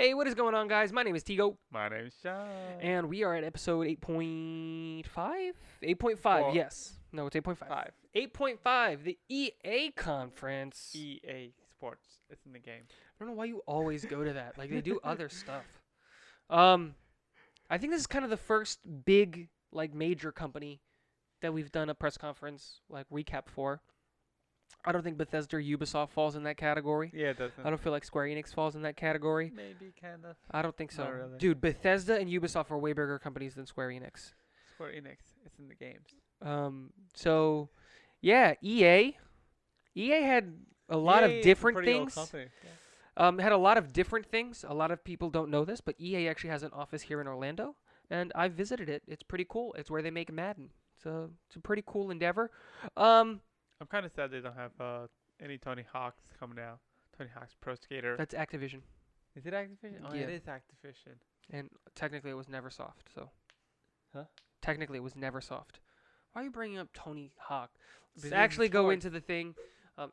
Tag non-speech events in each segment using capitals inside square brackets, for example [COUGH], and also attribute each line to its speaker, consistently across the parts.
Speaker 1: Hey, what is going on, guys? My name is Tigo,
Speaker 2: My name is Sean.
Speaker 1: and we are at episode 8.5? 8.5,
Speaker 2: Four.
Speaker 1: yes. No, it's 8.5.
Speaker 2: Five.
Speaker 1: 8.5, the EA conference.
Speaker 2: EA Sports. It's in the game.
Speaker 1: I don't know why you always go to that. Like, they do other [LAUGHS] stuff. Um, I think this is kind of the first big, like, major company that we've done a press conference, like, recap for. I don't think Bethesda or Ubisoft falls in that category.
Speaker 2: Yeah, it doesn't.
Speaker 1: I don't feel like Square Enix falls in that category.
Speaker 2: Maybe kind of.
Speaker 1: I don't think so.
Speaker 2: Not really.
Speaker 1: Dude, Bethesda and Ubisoft are way bigger companies than Square Enix.
Speaker 2: Square Enix. It's in the games.
Speaker 1: Um, so yeah, EA, EA had a lot
Speaker 2: EA
Speaker 1: of
Speaker 2: is a
Speaker 1: different
Speaker 2: pretty old
Speaker 1: things.
Speaker 2: company, yeah.
Speaker 1: Um, had a lot of different things. A lot of people don't know this, but EA actually has an office here in Orlando, and I visited it. It's pretty cool. It's where they make Madden. It's a it's a pretty cool endeavor. Um,
Speaker 2: I'm kind of sad they don't have uh, any Tony Hawk's coming out. Tony Hawk's Pro Skater.
Speaker 1: that's Activision,
Speaker 2: is it Activision? Oh,
Speaker 1: Yeah.
Speaker 2: it is Activision.
Speaker 1: and technically it was never soft. So,
Speaker 2: Huh?
Speaker 1: Technically it was never soft. Why are you bringing up Tony Hawk? Let's actually go
Speaker 2: toy.
Speaker 1: into the thing. Um,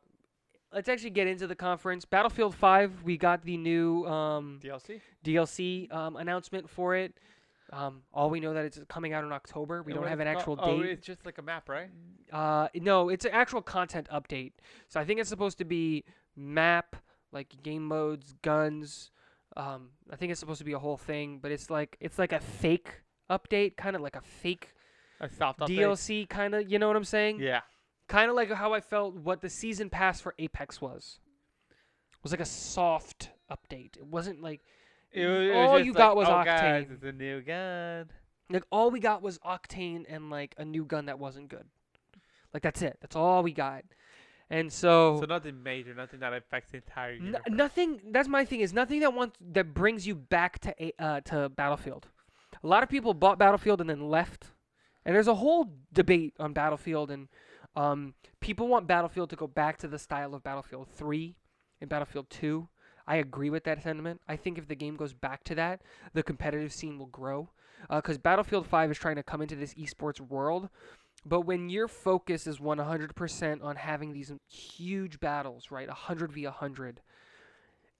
Speaker 1: let's actually get into the conference. Battlefield 5, we got the new um,
Speaker 2: DLC.
Speaker 1: DLC um, announcement for it. Um, all we know that it's coming out in October. We
Speaker 2: And
Speaker 1: don't have an actual
Speaker 2: called? Oh,
Speaker 1: date.
Speaker 2: it's just like a map, right?
Speaker 1: Uh, no, it's an actual content update. So I think it's supposed to be map, like game modes, guns. Um, I think it's supposed to be a whole thing, but it's like it's like a fake update, kind of like a fake
Speaker 2: A soft update.
Speaker 1: DLC, kind of. You know what I'm saying?
Speaker 2: Yeah.
Speaker 1: Kind of like how I felt what the season pass for Apex was. It was like a soft update. It wasn't like
Speaker 2: It was, it was
Speaker 1: all you
Speaker 2: like,
Speaker 1: got was
Speaker 2: oh, guys,
Speaker 1: Octane.
Speaker 2: it's a new gun.
Speaker 1: like all we got was Octane and like a new gun that wasn't good. Like that's it. That's all we got. And so,
Speaker 2: So nothing major, nothing that affects the entire
Speaker 1: N- nothing. That's my thing. Is nothing that wants that brings you back to a, uh, to Battlefield. A lot of people bought Battlefield and then left, and there's a whole debate on Battlefield, and um, people want Battlefield to go back to the style of Battlefield 3 and Battlefield 2. I agree with that sentiment. I think if the game goes back to that, the competitive scene will grow. Uh, because Battlefield 5 is trying to come into this esports world, but when your focus is 100% on having these huge battles, right, 100 v 100,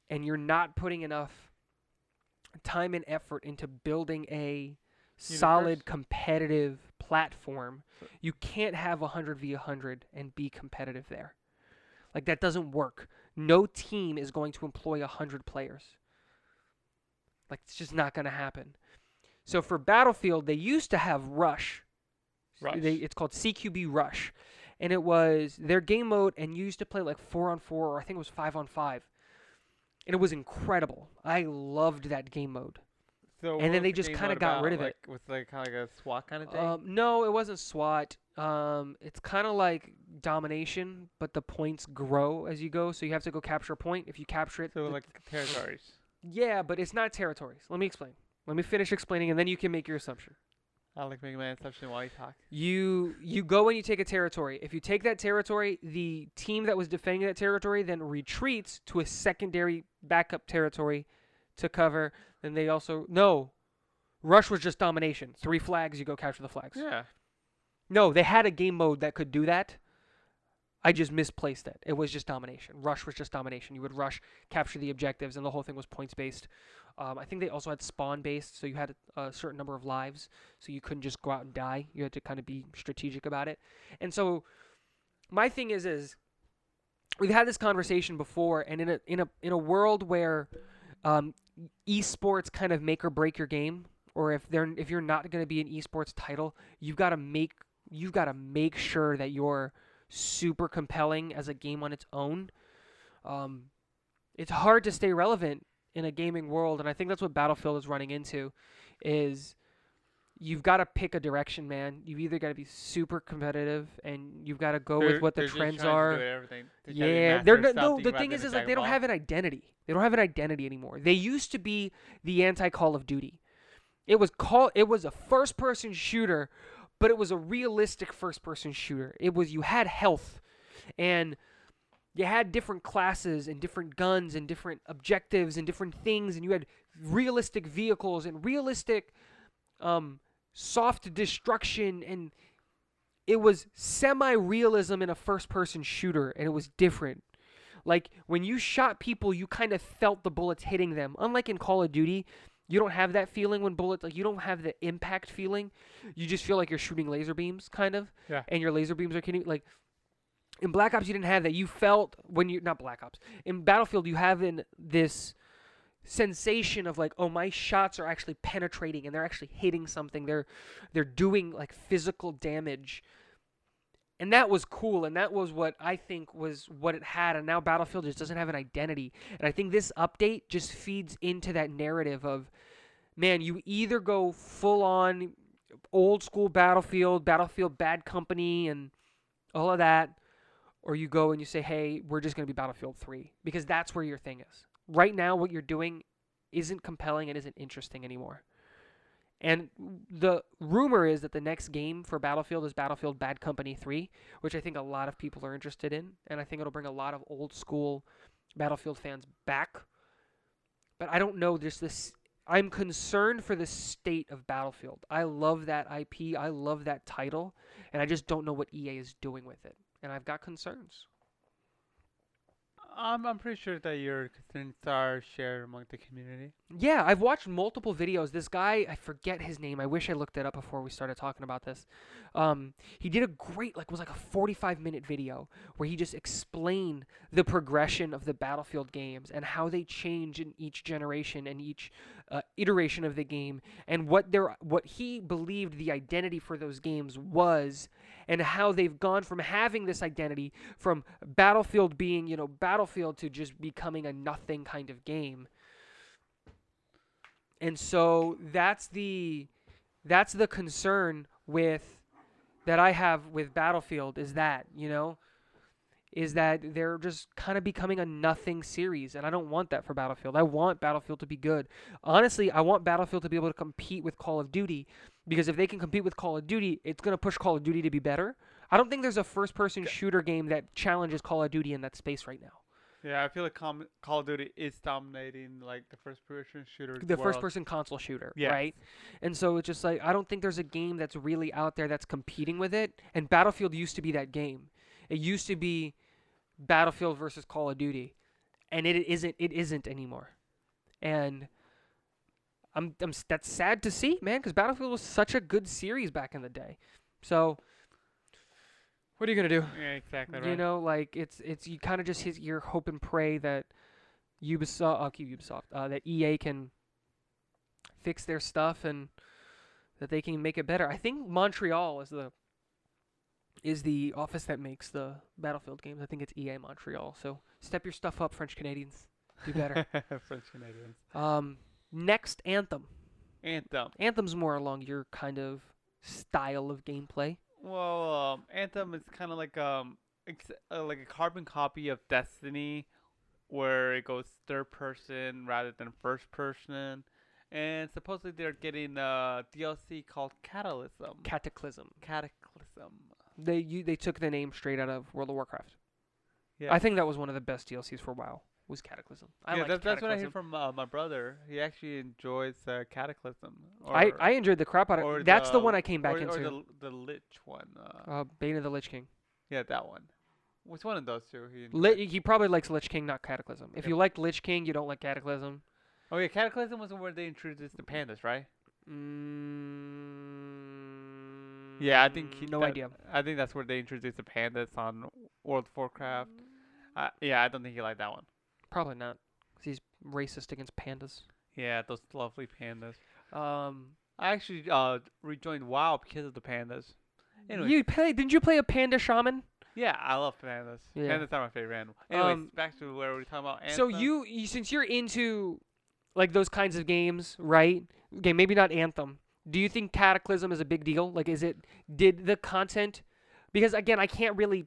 Speaker 1: and you're not putting enough time and effort into building a solid competitive platform, you can't have 100 v 100 and be competitive there. Like that doesn't work. No team is going to employ 100 players. Like it's just not going to happen. So for Battlefield, they used to have Rush.
Speaker 2: Rush.
Speaker 1: They, it's called CQB Rush, and it was their game mode, and you used to play like four on four, or I think it was five on five, and it was incredible. I loved that game mode.
Speaker 2: So
Speaker 1: and then they just kinda
Speaker 2: mode
Speaker 1: got rid of it.
Speaker 2: With like kind of like a SWAT kind of thing.
Speaker 1: Um, no, it wasn't SWAT. Um, it's kind of like domination, but the points grow as you go. So you have to go capture a point. If you capture it,
Speaker 2: so
Speaker 1: the-
Speaker 2: like territories.
Speaker 1: yeah, but it's not territories. Let me explain. Let me finish explaining, and then you can make your assumption.
Speaker 2: I like making my assumption while you talk.
Speaker 1: You you go and you take a territory. If you take that territory, the team that was defending that territory then retreats to a secondary backup territory to cover. Then they also no, rush was just domination. Three flags, you go capture the flags.
Speaker 2: Yeah.
Speaker 1: No, they had a game mode that could do that. I just misplaced it. It was just domination. Rush was just domination. You would rush, capture the objectives, and the whole thing was points based. Um, I think they also had spawn based, so you had a, a certain number of lives, so you couldn't just go out and die. You had to kind of be strategic about it. And so, my thing is, is we've had this conversation before, and in a in a in a world where um, esports kind of make or break your game, or if they're if you're not going to be an esports title, you've got to make you've got to make sure that you're super compelling as a game on its own. Um, it's hard to stay relevant in a gaming world, and I think that's what Battlefield is running into. Is you've got to pick a direction, man. You've either got to be super competitive, and you've got to go with
Speaker 2: They're-
Speaker 1: what the trends
Speaker 2: to
Speaker 1: are.
Speaker 2: do everything. To be
Speaker 1: Yeah, they're no, no. The thing is, is like they don't have an identity. They don't have an identity anymore. They used to be the anti Call of Duty. It was call. It was a first person shooter, but it was a realistic first person shooter. It was you had health, and you had different classes and different guns and different objectives and different things, and you had realistic vehicles and realistic, um, soft destruction and it was semi-realism in a first-person shooter and it was different Like when you shot people, you kind of felt the bullets hitting them. Unlike in Call of Duty, you don't have that feeling when bullets like you don't have the impact feeling. You just feel like you're shooting laser beams, kind of.
Speaker 2: Yeah.
Speaker 1: And your laser beams are hitting like. In Black Ops, you didn't have that. You felt when you're not Black Ops in Battlefield, you have in this sensation of like, oh, my shots are actually penetrating and they're actually hitting something. They're they're doing like physical damage and that was cool and that was what i think was what it had and now battlefield just doesn't have an identity and i think this update just feeds into that narrative of man you either go full on old school battlefield battlefield bad company and all of that or you go and you say hey we're just going to be battlefield 3 because that's where your thing is. Right now what you're doing isn't compelling and isn't interesting anymore and the rumor is that the next game for Battlefield is Battlefield Bad Company 3, which I think a lot of people are interested in. And I think it'll bring a lot of old school Battlefield fans back. But I don't know just this. I'm concerned for the state of Battlefield. I love that IP. I love that title. And I just don't know what EA is doing with it. And I've got concerns.
Speaker 2: I'm I'm pretty sure that your concerns are shared among the community.
Speaker 1: Yeah, I've watched multiple videos. This guy, I forget his name. I wish I looked it up before we started talking about this. Um, he did a great, like, was like a 45 minute video where he just explained the progression of the Battlefield games and how they change in each generation and each uh, iteration of the game and what their what he believed the identity for those games was and how they've gone from having this identity from Battlefield being, you know, Battlefield to just becoming a nothing kind of game. And so that's the that's the concern with that I have with Battlefield is that, you know, is that they're just kind of becoming a nothing series and I don't want that for Battlefield. I want Battlefield to be good. Honestly, I want Battlefield to be able to compete with Call of Duty because if they can compete with Call of Duty, it's going to push Call of Duty to be better. I don't think there's a first person shooter game that challenges Call of Duty in that space right now.
Speaker 2: Yeah, I feel like Com- Call of Duty is dominating like the first person shooter.
Speaker 1: the first person console shooter,
Speaker 2: Yes.
Speaker 1: right? And so it's just like I don't think there's a game that's really out there that's competing with it. And Battlefield used to be that game. It used to be Battlefield versus Call of Duty, and it isn't. It isn't anymore. And I'm, I'm that's sad to see, man, because Battlefield was such a good series back in the day. So what are you gonna do?
Speaker 2: Yeah, exactly. Right.
Speaker 1: You know, like it's it's you kind of just hit your hope and pray that Ubisoft, uh, Ubisoft, uh, that EA can fix their stuff and that they can make it better. I think Montreal is the is the office that makes the Battlefield games. I think it's EA Montreal. So step your stuff up, French Canadians. Do better. [LAUGHS]
Speaker 2: French Canadians.
Speaker 1: um, next, Anthem.
Speaker 2: Anthem.
Speaker 1: Anthem's more along your kind of style of gameplay.
Speaker 2: Well, um, Anthem is kind of like um, ex- uh, like a carbon copy of Destiny, where it goes third person rather than first person, and supposedly they're getting a DLC called Catalysm.
Speaker 1: Cataclysm.
Speaker 2: Cataclysm.
Speaker 1: They you, they took the name straight out of World of Warcraft.
Speaker 2: Yeah.
Speaker 1: I think that was one of the best DLCs for WoW. Was Cataclysm. I
Speaker 2: yeah, that's, that's what I hear from uh, my brother. He actually enjoys uh, Cataclysm.
Speaker 1: I,
Speaker 2: or-
Speaker 1: I enjoyed the crap out of That's the
Speaker 2: the-
Speaker 1: one I came back
Speaker 2: or,
Speaker 1: into.
Speaker 2: or the the Lich one. Uh,
Speaker 1: uh, Bane of the Lich King.
Speaker 2: yeah, that one. Which one of those two? He?
Speaker 1: He probably likes Lich King, not Cataclysm. If
Speaker 2: Yep.
Speaker 1: you like Lich King, you don't like Cataclysm.
Speaker 2: Oh yeah, Cataclysm was where they introduced the pandas, right?
Speaker 1: Mm,
Speaker 2: Yeah, I think he,
Speaker 1: no
Speaker 2: that-
Speaker 1: idea.
Speaker 2: I think that's where they introduced the pandas on World of Warcraft. Uh, yeah, I don't think he liked that one.
Speaker 1: Probably not. 'cause he's racist against pandas.
Speaker 2: Yeah, those lovely pandas.
Speaker 1: Um,
Speaker 2: I actually uh rejoined WoW because of the pandas. Anyway,
Speaker 1: you play? Didn't you play a panda shaman?
Speaker 2: yeah, I love pandas.
Speaker 1: Yeah.
Speaker 2: Pandas are my favorite animal. Anyways,
Speaker 1: Um,
Speaker 2: back to where we were talking about.
Speaker 1: So you, you, since you're into like those kinds of games, right? Okay, maybe not Anthem. Do you think Cataclysm is a big deal? Like, is it? Did the content? Because again, I can't really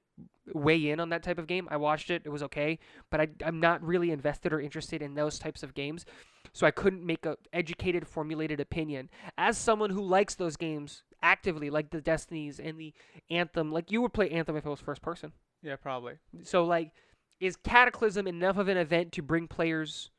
Speaker 1: weigh in on that type of game. I watched it; it was okay, but I, I'm not really invested or interested in those types of games, so I couldn't make a educated, formulated opinion. As someone who likes those games actively, like the Destinies and the Anthem, like you would play Anthem if it was first person.
Speaker 2: Yeah, probably.
Speaker 1: So like, is Cataclysm enough of an event to bring players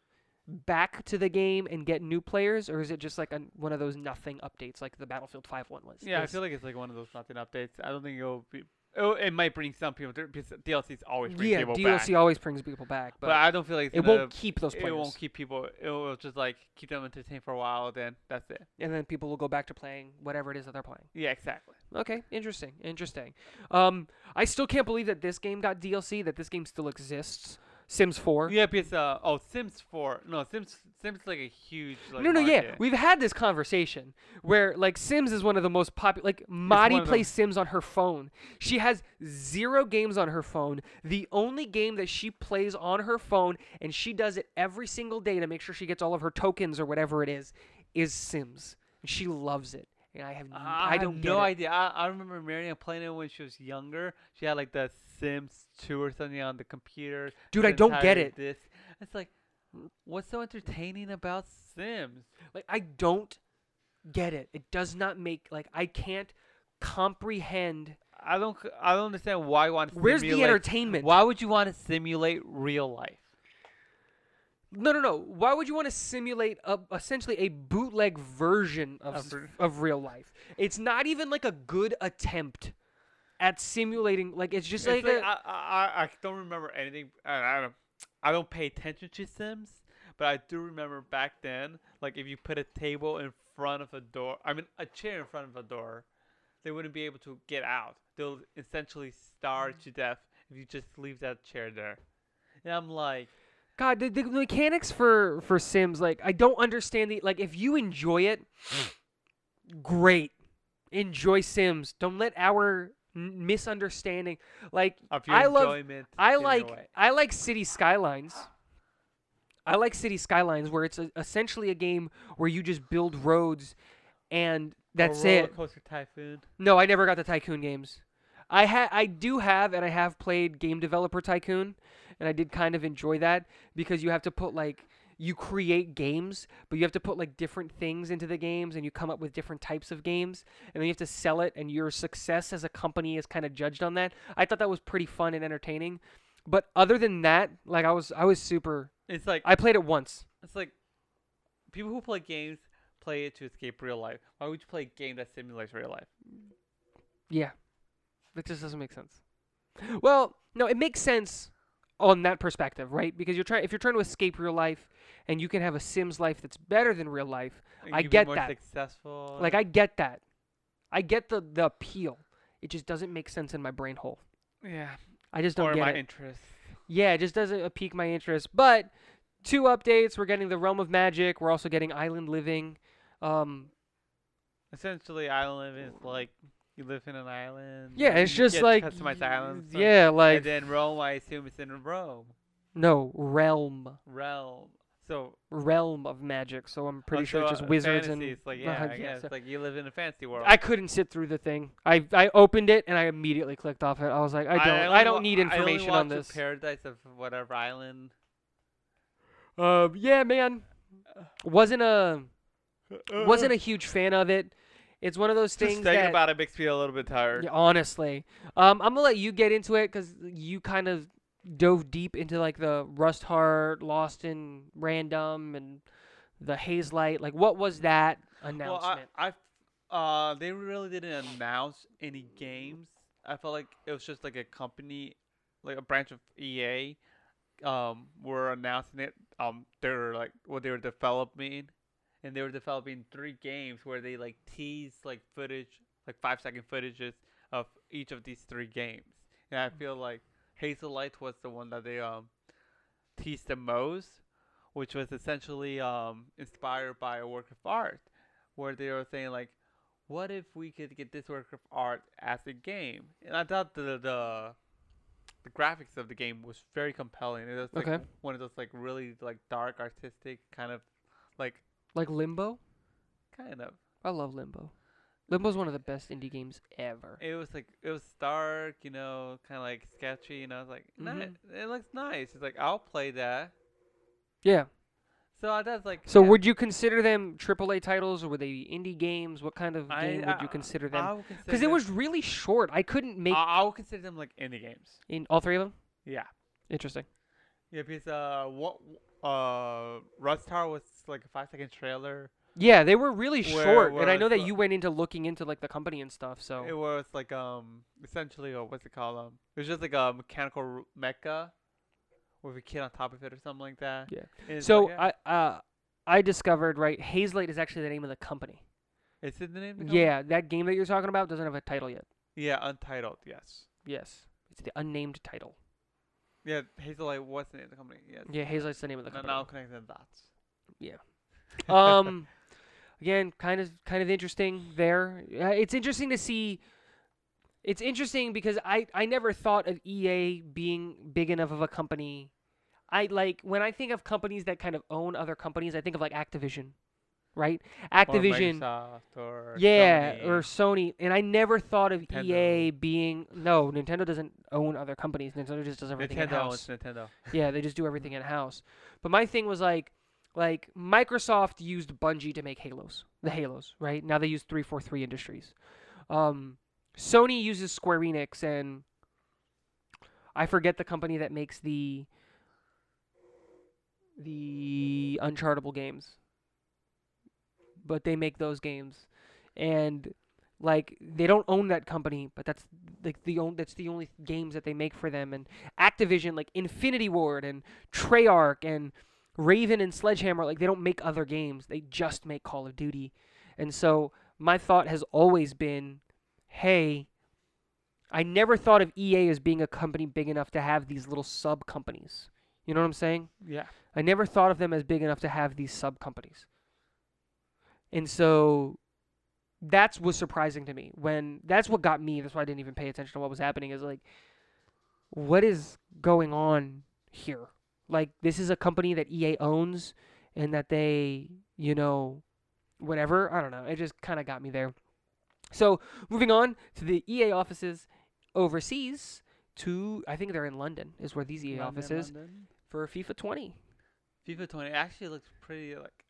Speaker 1: back to the game and get new players, or is it just like a, one of those nothing updates like the Battlefield 5 one was?
Speaker 2: Yeah, I feel like it's like one of those nothing updates. I don't think it'll be it, it might bring some people because DLCs always bring
Speaker 1: yeah,
Speaker 2: people
Speaker 1: DLC
Speaker 2: back.
Speaker 1: always brings people back, but,
Speaker 2: But, I don't feel like it's
Speaker 1: it
Speaker 2: gonna-
Speaker 1: won't keep those players.
Speaker 2: It won't keep people. It will just like keep them entertained for a while. Then that's it.
Speaker 1: and then people will go back to playing whatever it is that they're playing.
Speaker 2: Yeah, exactly.
Speaker 1: Okay, interesting, interesting. Um, I still can't believe that this game got DLC. That this game still exists. Sims 4.
Speaker 2: Yeah, because uh oh Sims Four. No, Sims Sims is like a huge. Like,
Speaker 1: no, no, yeah, we've had this conversation where like Sims is one of the most popular. Like Madi plays Sims on her phone. She has zero games on her phone. The only game that she plays on her phone, and she does it every single day to make sure she gets all of her tokens or whatever it is, is Sims. And she loves it. And I have, uh, n-
Speaker 2: I,
Speaker 1: I don't
Speaker 2: no idea. I, I remember Marianne playing it when she was younger. She had like the Sims 2 or something on the computer.
Speaker 1: Dude, I don't get it.
Speaker 2: disc. It's like, what's so entertaining about Sims?
Speaker 1: Like I don't get it. It does not make like I can't comprehend.
Speaker 2: I don't. I don't understand why you want to
Speaker 1: Where's the
Speaker 2: simulate.
Speaker 1: entertainment?
Speaker 2: Why would you want to simulate real life?
Speaker 1: No, no, no. Why would you want to simulate a, essentially a bootleg version of
Speaker 2: Of
Speaker 1: of real life? It's not even like a good attempt at simulating. Like it's just
Speaker 2: It's
Speaker 1: like,
Speaker 2: like,
Speaker 1: a,
Speaker 2: I, I I don't remember anything. I, I don't. I don't pay attention to Sims, but I do remember back then. Like if you put a table in front of a door, I mean a chair in front of a door, they wouldn't be able to get out. They'll essentially starve mm. to death if you just leave that chair there. And I'm like,
Speaker 1: God. The, the mechanics for for Sims, like I don't understand the like. If you enjoy it, [SNIFFS] great. Enjoy Sims. Don't let our misunderstanding like
Speaker 2: of your
Speaker 1: I love
Speaker 2: enjoyment.
Speaker 1: I
Speaker 2: get in the
Speaker 1: like. I like City Skylines. I like City Skylines where it's a, essentially a game where you just build roads and that's it.
Speaker 2: Coaster Tycoon.
Speaker 1: No, I never got the Tycoon games. I ha- I do have and I have played Game Developer Tycoon and I did kind of enjoy that because you have to put like you create games, but you have to put like different things into the games and you come up with different types of games and then you have to sell it and your success as a company is kind of judged on that. I thought that was pretty fun and entertaining. But other than that, like I was I was super
Speaker 2: It's like
Speaker 1: I played it once.
Speaker 2: It's like people who play games play it to escape real life. Why would you play a game that simulates real life?
Speaker 1: Yeah. That just doesn't make sense. Well, no, it makes sense on that perspective, right? Because you're trying if you're trying to escape real life and you can have a Sims life that's better than real life. I
Speaker 2: you be
Speaker 1: get
Speaker 2: more
Speaker 1: that.
Speaker 2: Successful.
Speaker 1: Like I get that. I get the the appeal. It just doesn't make sense in my brain hole.
Speaker 2: yeah,
Speaker 1: I just don't
Speaker 2: or
Speaker 1: get
Speaker 2: my
Speaker 1: it.
Speaker 2: interest.
Speaker 1: yeah, it just doesn't uh, pique my interest. But two updates, we're getting the Realm of Magic, we're also getting Island Living. Um
Speaker 2: Essentially, island living is like you live in an island.
Speaker 1: yeah, it's just like
Speaker 2: customized islands.
Speaker 1: Yeah, like
Speaker 2: and then Rome, I assume it's in Rome
Speaker 1: no, realm.
Speaker 2: realm. So
Speaker 1: realm of magic. So I'm pretty
Speaker 2: oh,
Speaker 1: sure
Speaker 2: so,
Speaker 1: it's just
Speaker 2: uh,
Speaker 1: wizards
Speaker 2: fantasy,
Speaker 1: and
Speaker 2: It's like
Speaker 1: uh,
Speaker 2: yeah, I
Speaker 1: yeah,
Speaker 2: guess
Speaker 1: so-
Speaker 2: like you live in a fantasy world.
Speaker 1: I couldn't sit through the thing. I I opened it and I immediately clicked off it. I was like, I don't I,
Speaker 2: only
Speaker 1: don't
Speaker 2: wa-
Speaker 1: need
Speaker 2: I
Speaker 1: information on this.
Speaker 2: Paradise of whatever island.
Speaker 1: Um, yeah, man. Wasn't a wasn't a huge fan of it. It's one of those things
Speaker 2: Just thinking
Speaker 1: that
Speaker 2: about it makes me a little bit tired.
Speaker 1: Yeah, honestly, um, I'm gonna let you get into it because you kind of dove deep into like the Rust Heart, Lost in Random, and the Hazelight. Like, what was that announcement?
Speaker 2: Well, I, I, uh, they really didn't announce any games. I felt like it was just like a company, like a branch of EA, um, were announcing it. Um, they were like what they were developing, and they were developing three games where they like tease like footage, like five second footages of each of these three games. And I feel like Hazelight was the one that they um teased the most, which was essentially um inspired by a work of art, where they were saying like, what if we could get this work of art as a game? And I thought the the the graphics of the game was very compelling. It was like
Speaker 1: Okay.
Speaker 2: one of those like really like dark artistic kind of like
Speaker 1: like Limbo.
Speaker 2: kind of
Speaker 1: I love Limbo. Limbo's one of the best indie games ever.
Speaker 2: it was like it was dark, you know, kind of like sketchy, you know. I was like, "Ni-
Speaker 1: Mhm.
Speaker 2: it looks nice. It's like I'll play that.
Speaker 1: Yeah.
Speaker 2: So I that's like.
Speaker 1: So
Speaker 2: yeah,
Speaker 1: would you consider them AAA titles or were they be indie games? What kind of
Speaker 2: I-
Speaker 1: game would you consider them? Because it was really short. I couldn't make
Speaker 2: I, I would consider them like indie games.
Speaker 1: in all three of them.
Speaker 2: Yeah.
Speaker 1: Interesting.
Speaker 2: Yeah, because uh, what uh, Rust Tower was like a five second trailer.
Speaker 1: Yeah, they were really
Speaker 2: Where-
Speaker 1: short,
Speaker 2: where
Speaker 1: and I know that you went into looking into like the company and stuff. So
Speaker 2: It was like um essentially uh, what's it called um it was just like a mechanical mecha with a kid on top of it or something like that.
Speaker 1: Yeah. So
Speaker 2: like, yeah.
Speaker 1: I uh I discovered right Hazelight is actually the name of the company.
Speaker 2: is it the name? Of the?
Speaker 1: Yeah, that game that you're talking about doesn't have a title yet.
Speaker 2: Yeah, untitled. Yes.
Speaker 1: Yes, it's the unnamed title.
Speaker 2: Yeah, Hazelight. What's the name of the company? Yes.
Speaker 1: Yeah, Hazelight's the name of the
Speaker 2: Now,
Speaker 1: company.
Speaker 2: now I'm connecting the dots.
Speaker 1: Um [LAUGHS] again kind of kind of interesting there. Uh, it's interesting to see it's interesting because i i never thought of ea being big enough of a company. I like when i think of companies that kind of own other companies i think of like activision right? Activision
Speaker 2: Or or
Speaker 1: yeah
Speaker 2: Sony.
Speaker 1: or sony. And i never thought of ea being no nintendo doesn't own other companies. Nintendo just does everything in
Speaker 2: Nintendo
Speaker 1: house
Speaker 2: Nintendo.
Speaker 1: yeah, they just do everything in house. But my thing was like, like Microsoft used Bungie to make Halos, the Halos, right? Now they use 343 Industries. Um, Sony uses Square Enix, and I forget the company that makes the the Unchartable games, but they make those games, and like they don't own that company, but that's like the on, that's the only games that they make for them. And Activision, like Infinity Ward and Treyarch and Raven and Sledgehammer, like they don't make other games. They just make Call of Duty. And so my thought has always been, hey, I never thought of EA as being a company big enough to have these little sub companies. You know what I'm saying?
Speaker 2: Yeah.
Speaker 1: I never thought of them as big enough to have these sub companies. And so that's was surprising to me when that's what got me. That's why I didn't even pay attention to what was happening. Is like, what is going on here? Like, this is a company that EA owns, and that they, you know, whatever. I don't know. It just kind of got me there. So moving on to the EA offices overseas. To I think they're in London. Is where these EA
Speaker 2: London,
Speaker 1: offices
Speaker 2: London.
Speaker 1: for FIFA 20.
Speaker 2: FIFA 20 actually looks pretty like.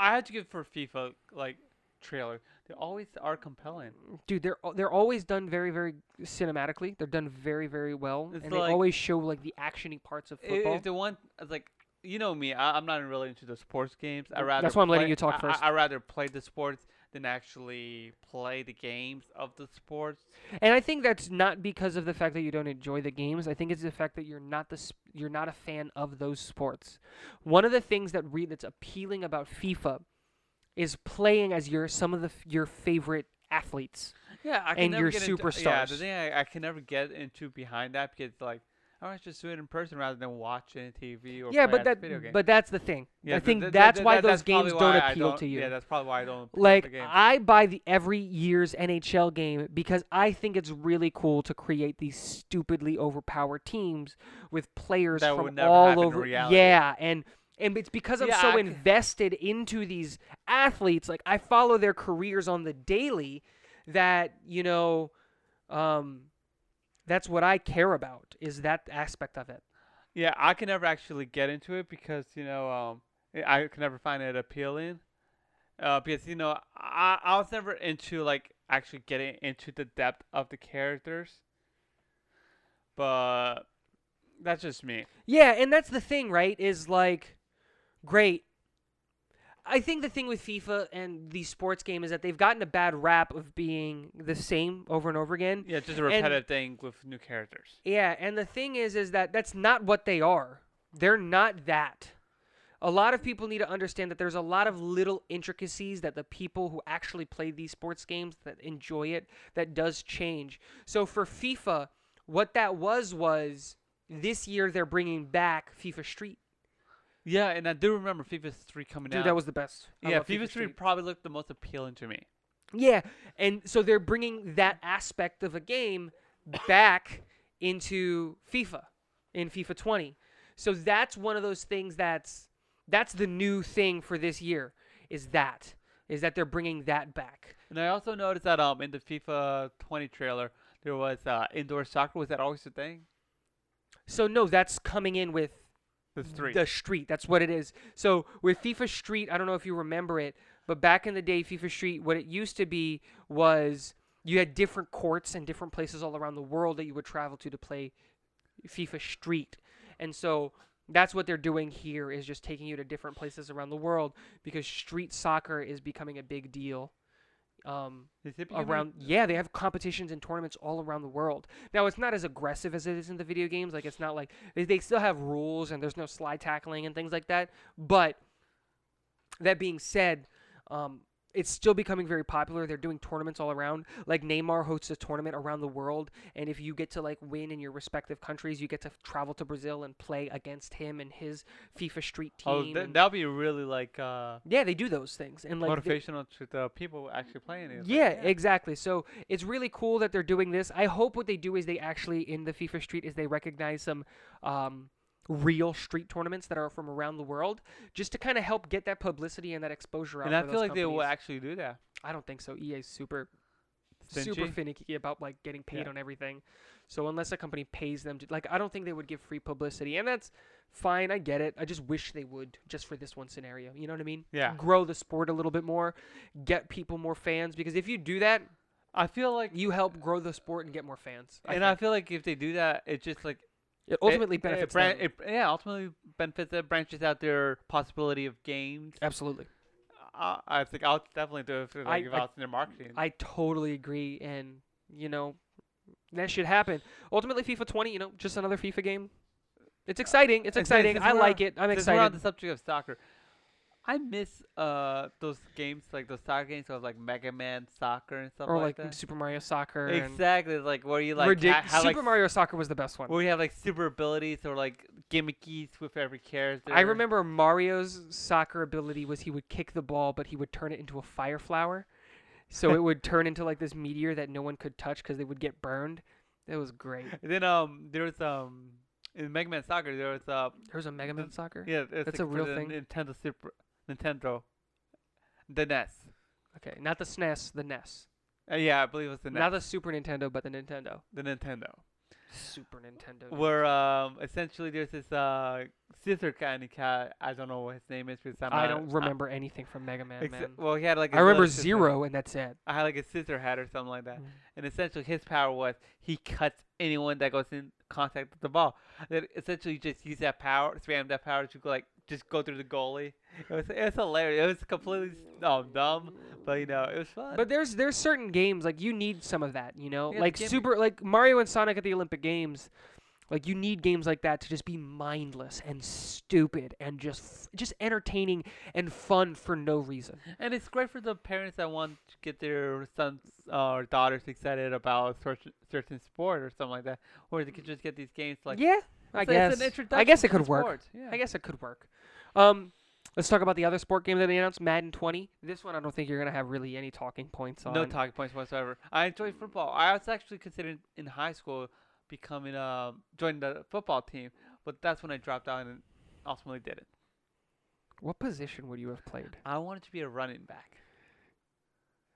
Speaker 2: I had to give for FIFA like trailer. They always are compelling.
Speaker 1: dude they're uh, they're always done very very cinematically they're done very very well
Speaker 2: It's
Speaker 1: and they always show like the actiony parts of
Speaker 2: I-
Speaker 1: football
Speaker 2: If the one it's like you know me, I, I'm not really into the sports games. I rather
Speaker 1: that's why I'm letting
Speaker 2: play-
Speaker 1: you talk
Speaker 2: I-
Speaker 1: first.
Speaker 2: I, I rather play the sports than actually play the games of the sports.
Speaker 1: and i think that's not because of the fact that you don't enjoy the games i think it's the fact that you're not the sp- you're not a fan of those sports one of the things that re- that's appealing about fifa is playing as your some of the your favorite athletes
Speaker 2: Yeah, I can
Speaker 1: And
Speaker 2: never
Speaker 1: your
Speaker 2: get into, Yeah,
Speaker 1: superstars.
Speaker 2: the thing I, I can never get into behind that because like I want to just do it in person rather than watching TV or
Speaker 1: yeah but that
Speaker 2: video game.
Speaker 1: but that's the thing
Speaker 2: yeah,
Speaker 1: i think
Speaker 2: th- th-
Speaker 1: that's
Speaker 2: th-
Speaker 1: why those
Speaker 2: that's
Speaker 1: games don't appeal
Speaker 2: don't-
Speaker 1: to you
Speaker 2: Yeah, that's probably why I don't. pick up the
Speaker 1: like
Speaker 2: game.
Speaker 1: I buy the every year's NHL game because I think it's really cool to create these stupidly overpowered teams with players
Speaker 2: That
Speaker 1: from
Speaker 2: would never
Speaker 1: all over. Yeah, and and it's because I'm
Speaker 2: Yeah,
Speaker 1: so
Speaker 2: I
Speaker 1: invested into these athletes. Like I follow their careers on the daily. That you know, um, that's what I care about is that aspect of it.
Speaker 2: Yeah, I can never actually get into it because you know um I I can never find it appealing. Uh, because you know I I was never into like actually getting into the depth of the characters. But that's just me.
Speaker 1: Yeah, and that's the thing, right? Is like, great. I think the thing with FIFA and the sports game is that they've gotten a bad rap of being the same over and over again.
Speaker 2: Yeah, it's just a repetitive thing with new characters.
Speaker 1: Yeah, and the thing is, is that that's not what they are. They're not that. A lot of people need to understand that there's a lot of little intricacies that the people who actually play these sports games that enjoy it that does change. So for FIFA, what that was was this year they're bringing back FIFA Street.
Speaker 2: Yeah, and I do remember FIFA 3 coming
Speaker 1: Dude,
Speaker 2: out.
Speaker 1: that was the best. I
Speaker 2: yeah,
Speaker 1: love
Speaker 2: FIFA 3
Speaker 1: Street.
Speaker 2: probably looked the most appealing to me.
Speaker 1: Yeah, and so they're bringing that aspect of a game back into FIFA in FIFA 20. So that's one of those things that's that's the new thing for this year is that is that they're bringing that back.
Speaker 2: And I also noticed that um in the FIFA 20 trailer there was uh, indoor soccer. Was that always a thing?
Speaker 1: So no, that's coming in with
Speaker 2: The three.
Speaker 1: the street. That's what it is. So with FIFA Street, I don't know if you remember it, but back in the day, FIFA Street, what it used to be was you had different courts and different places all around the world that you would travel to to play FIFA Street. And so that's what they're doing here is just taking you to different places around the world because street soccer is becoming a big deal. Um, around yeah they have competitions and tournaments all around the world. Now it's not as aggressive as it is in the video games. Like it's not like they, they still have rules and there's no slide tackling and things like that. But that being said um, it's still becoming very popular they're doing tournaments all around like neymar hosts a tournament around the world and if you get to like win in your respective countries you get to travel to brazil and play against him and his fifa street team
Speaker 2: Oh, th- that'll be really like uh,
Speaker 1: yeah they do those things and like they-
Speaker 2: motivational to the people actually playing it. It's like,
Speaker 1: yeah, exactly. So it's really cool that they're doing this. I hope what they do is they actually in the FIFA Street is they recognize some um, real street tournaments that are from around the world, just to kind of help get that publicity and that exposure out.
Speaker 2: and I feel like they will actually do that.
Speaker 1: I don't think so. EA's super super finicky about like getting paid
Speaker 2: Yeah.
Speaker 1: on everything. So unless a company pays them to like I don't think they would give free publicity and that's fine, I get it. I just wish they would just for this one scenario. You know what I mean?
Speaker 2: Yeah.
Speaker 1: Grow the sport a little bit more, get people more fans because if you do that,
Speaker 2: I feel like,
Speaker 1: you help grow the sport and get more fans. I
Speaker 2: and I feel like if they do that, it just like
Speaker 1: it ultimately
Speaker 2: it,
Speaker 1: benefits
Speaker 2: it,
Speaker 1: them.
Speaker 2: it, yeah, ultimately benefits it, branches out their possibility of games.
Speaker 1: Absolutely.
Speaker 2: I, I think I'll definitely do it if,
Speaker 1: I-
Speaker 2: like, I,
Speaker 1: I-
Speaker 2: in their marketing.
Speaker 1: I totally agree, and you know that should happen. Ultimately, FIFA 20, you know, just another FIFA game. It's exciting. It's
Speaker 2: since-
Speaker 1: exciting.
Speaker 2: since
Speaker 1: I like it. I'm
Speaker 2: Since we're on
Speaker 1: excited.
Speaker 2: the subject of soccer, I miss uh those games like those soccer games of like Mega Man Soccer and stuff like that.
Speaker 1: Or
Speaker 2: like,
Speaker 1: like. Super Mario Soccer.
Speaker 2: Exactly, like where you like
Speaker 1: ridic-
Speaker 2: ha-
Speaker 1: Super
Speaker 2: like
Speaker 1: Mario Soccer was the best one.
Speaker 2: where you have like super abilities or like gimmickies with every character.
Speaker 1: I remember Mario's soccer ability was he would kick the ball, but he would turn it into a fire flower. So it [LAUGHS] would turn into like this meteor that no one could touch because they would get burned. It was great.
Speaker 2: And then um there was um in Mega Man Soccer there was uh
Speaker 1: There was a Mega Man Soccer.
Speaker 2: yeah it's
Speaker 1: That's
Speaker 2: like
Speaker 1: a real thing?
Speaker 2: Nintendo Super Nintendo the NES.
Speaker 1: Okay, not the SNES, the NES.
Speaker 2: Uh, yeah, I believe it was the NES.
Speaker 1: Not the Super Nintendo, but the Nintendo.
Speaker 2: the Nintendo.
Speaker 1: Super Nintendo.
Speaker 2: Where um essentially there's this uh scissor kind of cat. I don't know what his name is because I'm
Speaker 1: I don't remember anything from Mega Man.
Speaker 2: ex-
Speaker 1: man.
Speaker 2: well, he had like a
Speaker 1: I remember Zero, and that's it.
Speaker 2: I had like a scissor head or something like that.
Speaker 1: Mm.
Speaker 2: And essentially his power was he cuts anyone that goes in contact with the ball. That essentially just use that power, spam that power to go like just go through the goalie. It was it was hilarious. It was completely um, dumb, but you know it was fun.
Speaker 1: But there's there's certain games like you need some of that, you know,
Speaker 2: Yeah, the
Speaker 1: like super like Mario and Sonic at the Olympic Games. Like you need games like that to just be mindless and stupid and just f- just entertaining and fun for no reason.
Speaker 2: and it's great for the parents that want to get their sons uh, or daughters excited about a certain certain sport or something like that, or they could just get these games like
Speaker 1: yeah, I
Speaker 2: it's a- it's
Speaker 1: guess.
Speaker 2: an
Speaker 1: I guess it
Speaker 2: to the
Speaker 1: could work.
Speaker 2: sport, Yeah.
Speaker 1: I guess it could work. Um, let's talk about the other sport game that they announced, Madden 20. This one I don't think you're gonna have really any talking points on.
Speaker 2: No talking points whatsoever. I enjoy football. I was actually considering in high school becoming um joining the football team, but that's when I dropped out and ultimately did it.
Speaker 1: What position would you have played?
Speaker 2: I wanted to be a running back.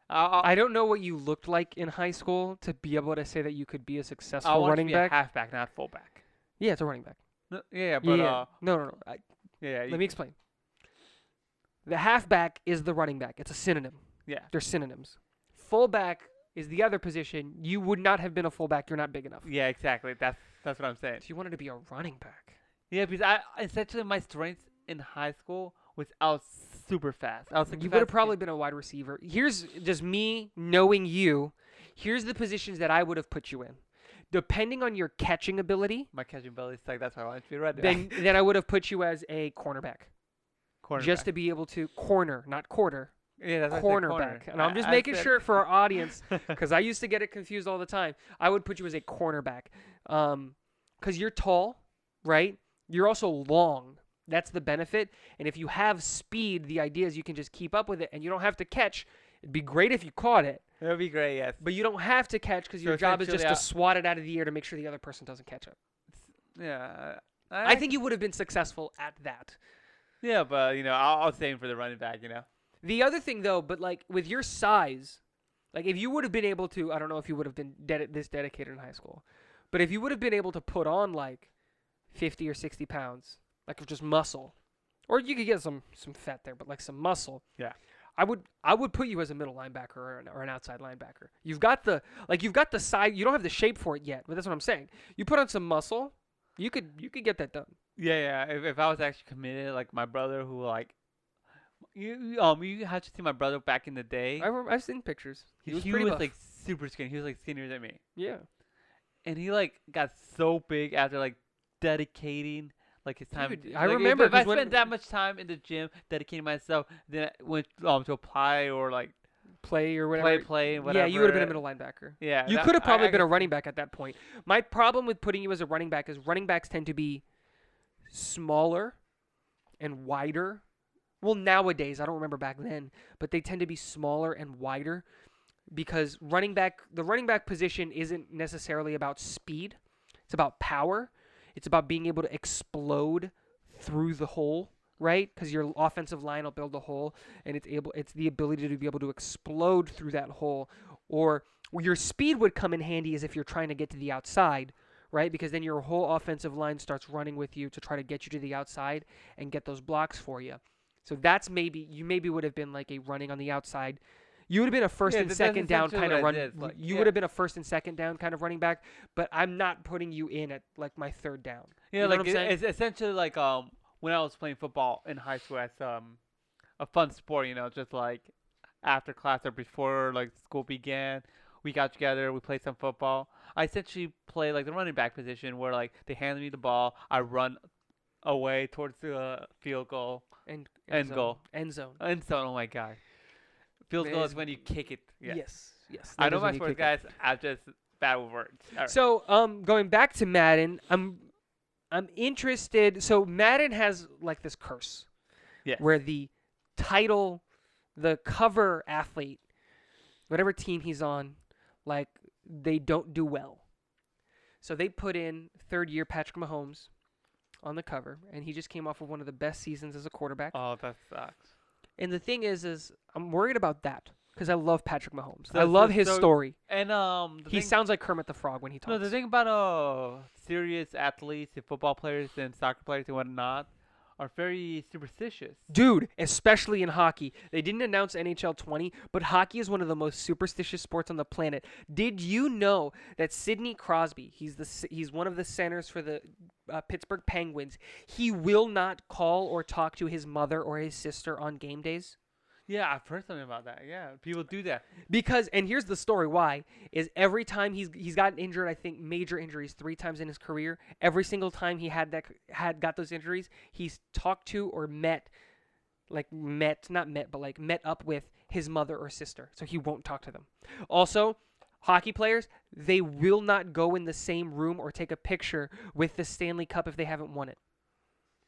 Speaker 2: I, I,
Speaker 1: I don't know what you looked like in high school to be able to say that you could be a successful I
Speaker 2: wanted
Speaker 1: running
Speaker 2: to be
Speaker 1: back.
Speaker 2: a halfback, not fullback.
Speaker 1: yeah, it's a running back.
Speaker 2: No, yeah, but
Speaker 1: yeah.
Speaker 2: uh,
Speaker 1: no, no, no. I,
Speaker 2: yeah,
Speaker 1: let me explain. The halfback is the running back. It's a synonym.
Speaker 2: yeah.
Speaker 1: They're synonyms. Fullback is the other position. You would not have been a fullback. You're not big enough.
Speaker 2: Yeah, exactly. That's that's what I'm saying.
Speaker 1: If you wanted to be a running back,
Speaker 2: Yeah, because I essentially my strength in high school was I was super fast. I was like
Speaker 1: you would have probably been a wide receiver. Here's just me knowing you. Here's the positions that I would have put you in. Depending on your catching ability,
Speaker 2: my catching ability is like that's why I wanted to be running [LAUGHS]
Speaker 1: then then I would have put you as a cornerback, just to be able to corner, not quarter,
Speaker 2: yeah, that's I corner.
Speaker 1: cornerback. And I'm just
Speaker 2: I
Speaker 1: making
Speaker 2: said-
Speaker 1: sure for our audience [LAUGHS] because I used to get it confused all the time. I would put you as a cornerback, um, because you're tall, right? You're also long. That's the benefit. And if you have speed, the idea is you can just keep up with it, and you don't have to catch. It'd be great if you caught it,
Speaker 2: That would be great. Yes.
Speaker 1: but you don't have to catch because your job is just to swat it out of the air to make sure the other person doesn't catch it.
Speaker 2: Yeah.
Speaker 1: I think you would have been successful at that.
Speaker 2: Yeah, but you know, I'll, I'll say him for the running back. You know.
Speaker 1: The other thing, though, but like with your size, like if you would have been able to, I don't know if you would have been ded- this dedicated in high school, but if you would have been able to put on like 50 or 60 pounds, like of just muscle, or you could get some some fat there, but like some muscle.
Speaker 2: Yeah.
Speaker 1: I would I would put you as a middle linebacker or an, or an outside linebacker. You've got the like you've got the side. You don't have the shape for it yet, but that's what I'm saying. You put on some muscle, you could you could get that done.
Speaker 2: Yeah, yeah. If, if I was actually committed, like my brother, who like, you um, you had to see my brother back in the day.
Speaker 1: I I've seen pictures. He was
Speaker 2: he
Speaker 1: pretty
Speaker 2: was like super skinny. He was like skinnier than me,
Speaker 1: yeah.
Speaker 2: and he like got so big after like dedicating like his time.
Speaker 1: Dude, I
Speaker 2: like,
Speaker 1: remember
Speaker 2: if, I
Speaker 1: 'cause when-
Speaker 2: spent that much time in the gym dedicating myself, then I went um to apply or like
Speaker 1: Play or whatever.
Speaker 2: play play and whatever.
Speaker 1: yeah, you would have been a middle linebacker.
Speaker 2: Yeah,
Speaker 1: You could have probably
Speaker 2: I
Speaker 1: been a running back at that point. My problem with putting you as a running back is running backs tend to be smaller and wider. Well, nowadays, I don't remember back then, but they tend to be smaller and wider because running back, the running back position isn't necessarily about speed. It's about power. It's about being able to explode through the hole, right? Because your offensive line will build a hole, and it's able. It's the ability to be able to explode through that hole, or your speed would come in handy as if you're trying to get to the outside, right? Because then your whole offensive line starts running with you to try to get you to the outside and get those blocks for you. So that's maybe you maybe would have been like a running on the outside. You would have been a first
Speaker 2: Yeah,
Speaker 1: and second down kind of run.
Speaker 2: like,
Speaker 1: you
Speaker 2: yeah.
Speaker 1: would have been a first and second down kind of running back, but I'm not putting you in at like my third down.
Speaker 2: Yeah,
Speaker 1: You know
Speaker 2: like it-
Speaker 1: saying?
Speaker 2: it's essentially like um when I was playing football in high school as um a fun sport, you know, just like after class or before like school began, we got together, we played some football. I essentially play like the running back position where like they handed me the ball, I run away towards the field goal,
Speaker 1: And
Speaker 2: End
Speaker 1: zone.
Speaker 2: goal.
Speaker 1: End zone.
Speaker 2: end zone. Oh my god, field goal
Speaker 1: is-
Speaker 2: when you kick it. Yeah.
Speaker 1: Yes. Yes.
Speaker 2: I know my sports guys. I'm just bad with words. Right.
Speaker 1: So, um, going back to Madden, I'm, I'm interested. So Madden has like this curse,
Speaker 2: Yes.
Speaker 1: where the title, the cover athlete, whatever team he's on, like they don't do well. So they put in third year Patrick Mahomes on the cover, and he just came off of one of the best seasons as a quarterback.
Speaker 2: oh, that sucks.
Speaker 1: And the thing is, is I'm worried about that because I love Patrick Mahomes. I love his
Speaker 2: so
Speaker 1: story.
Speaker 2: And um, the
Speaker 1: He
Speaker 2: thing-
Speaker 1: sounds like Kermit the Frog when he talks.
Speaker 2: No, the thing about uh serious athletes and football players and soccer players and whatnot are very superstitious.
Speaker 1: Dude, especially in hockey. They didn't announce NHL 20, but hockey is one of the most superstitious sports on the planet. Did you know that Sidney Crosby, he's the he's one of the centers for the uh, Pittsburgh Penguins, he will not call or talk to his mother or his sister on game days?
Speaker 2: Yeah, I've heard something about that. Yeah, people do that.
Speaker 1: Because and here's the story why is every time he's he's gotten injured, I think major injuries 3 times in his career, every single time he had that had got those injuries, he's talked to or met like met not met but like met up with his mother or sister. So he won't talk to them. Also, hockey players, they will not go in the same room or take a picture with the Stanley Cup if they haven't won it.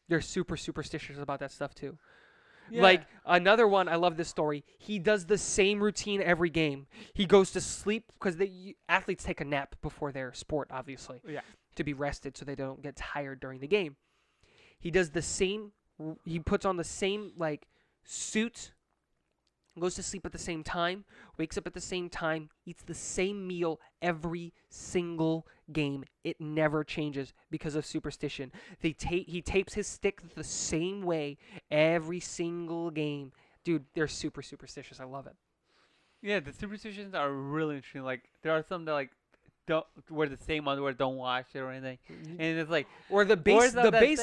Speaker 1: They're super superstitious about that stuff too. Like another one, I love this story. He does the same routine every game. He goes to sleep because the athletes take a nap before their sport, obviously, oh,
Speaker 2: yeah,
Speaker 1: to be rested so they don't get tired during the game. He does the same. He puts on the same like suit. Goes to sleep at the same time, wakes up at the same time, eats the same meal every single game. It never changes because of superstition. They ta- he tapes his stick the same way every single game. Dude, they're super superstitious. I love it.
Speaker 2: yeah. The superstitions are really interesting. Like there are some that like don't wear the same underwear, don't wash it or anything, mm-hmm. and it's like
Speaker 1: Or the base, the
Speaker 2: that
Speaker 1: base,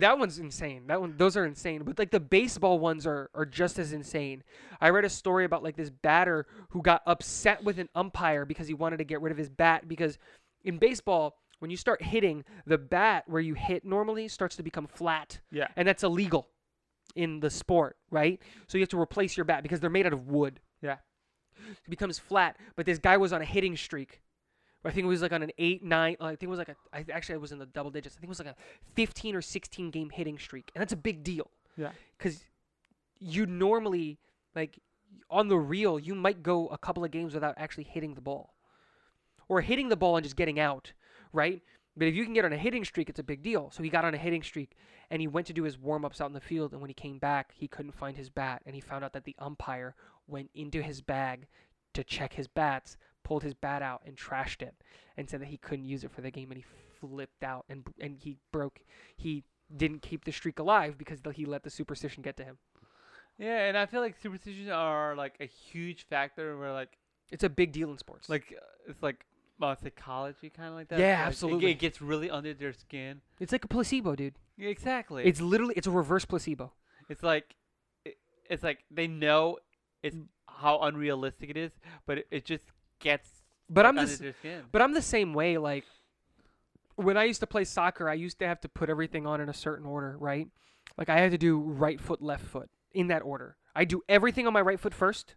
Speaker 1: that one's insane. That one, those are insane. But like the baseball ones are are just as insane. I read a story about like this batter who got upset with an umpire because he wanted to get rid of his bat because in baseball when you start hitting the bat where you hit normally starts to become flat
Speaker 2: yeah,
Speaker 1: and that's illegal in the sport, right? So you have to replace your bat because they're made out of wood.
Speaker 2: Yeah.
Speaker 1: It becomes flat. But this guy was on a hitting streak. I think it was like on an eight, nine. Uh, I think it was like a. I actually it was in the double digits. I think it was like a 15 or 16 game hitting streak, and that's a big deal.
Speaker 2: Yeah.
Speaker 1: Because you normally like on the real, you might go a couple of games without actually hitting the ball, or hitting the ball and just getting out, right? But if you can get on a hitting streak, it's a big deal. So he got on a hitting streak and he went to do his warm ups out in the field. And when he came back, he couldn't find his bat. And he found out that the umpire went into his bag to check his bats, pulled his bat out, and trashed it, and said that he couldn't use it for the game. And he flipped out and and he broke. He didn't keep the streak alive because he let the superstition get to him.
Speaker 2: yeah. And I feel like superstitions are like a huge factor where like
Speaker 1: It's a big deal in sports.
Speaker 2: like uh, it's like uh, psychology kind of like that.
Speaker 1: Yeah,
Speaker 2: Like, it-
Speaker 1: absolutely.
Speaker 2: It, gets really under their skin.
Speaker 1: it's like a placebo, dude.
Speaker 2: Exactly.
Speaker 1: It's literally it's a reverse placebo.
Speaker 2: It's like, it, it's like they know it's how unrealistic it is, but it, it just gets.
Speaker 1: But I'm
Speaker 2: under
Speaker 1: just
Speaker 2: their skin.
Speaker 1: But I'm the same way. Like when I used to play soccer, I used to have to put everything on in a certain order, right? Like I had to do right foot, left foot in that order. I do everything on my right foot first.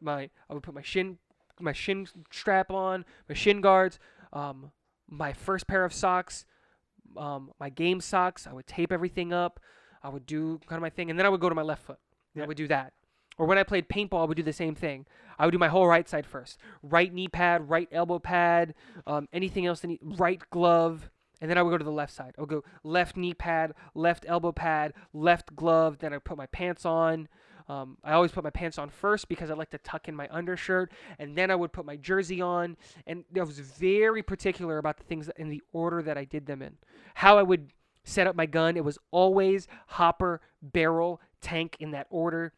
Speaker 1: My I would put my shin my shin strap on, my shin guards, um, my first pair of socks, um, my game socks. I would tape everything up. I would do kind of my thing, and then I would go to my left foot. And I would do that. Or when I played paintball, I would do the same thing. I would do my whole right side first. Right knee pad, right elbow pad, um, anything else, need, right glove, and then I would go to the left side. I would go left knee pad, left elbow pad, left glove. Then I put my pants on. Um, I always put my pants on first because I like to tuck in my undershirt, and then I would put my jersey on. And I was very particular about the things in the order that I did them in. How I would set up my gun. It was always hopper, barrel, tank in that order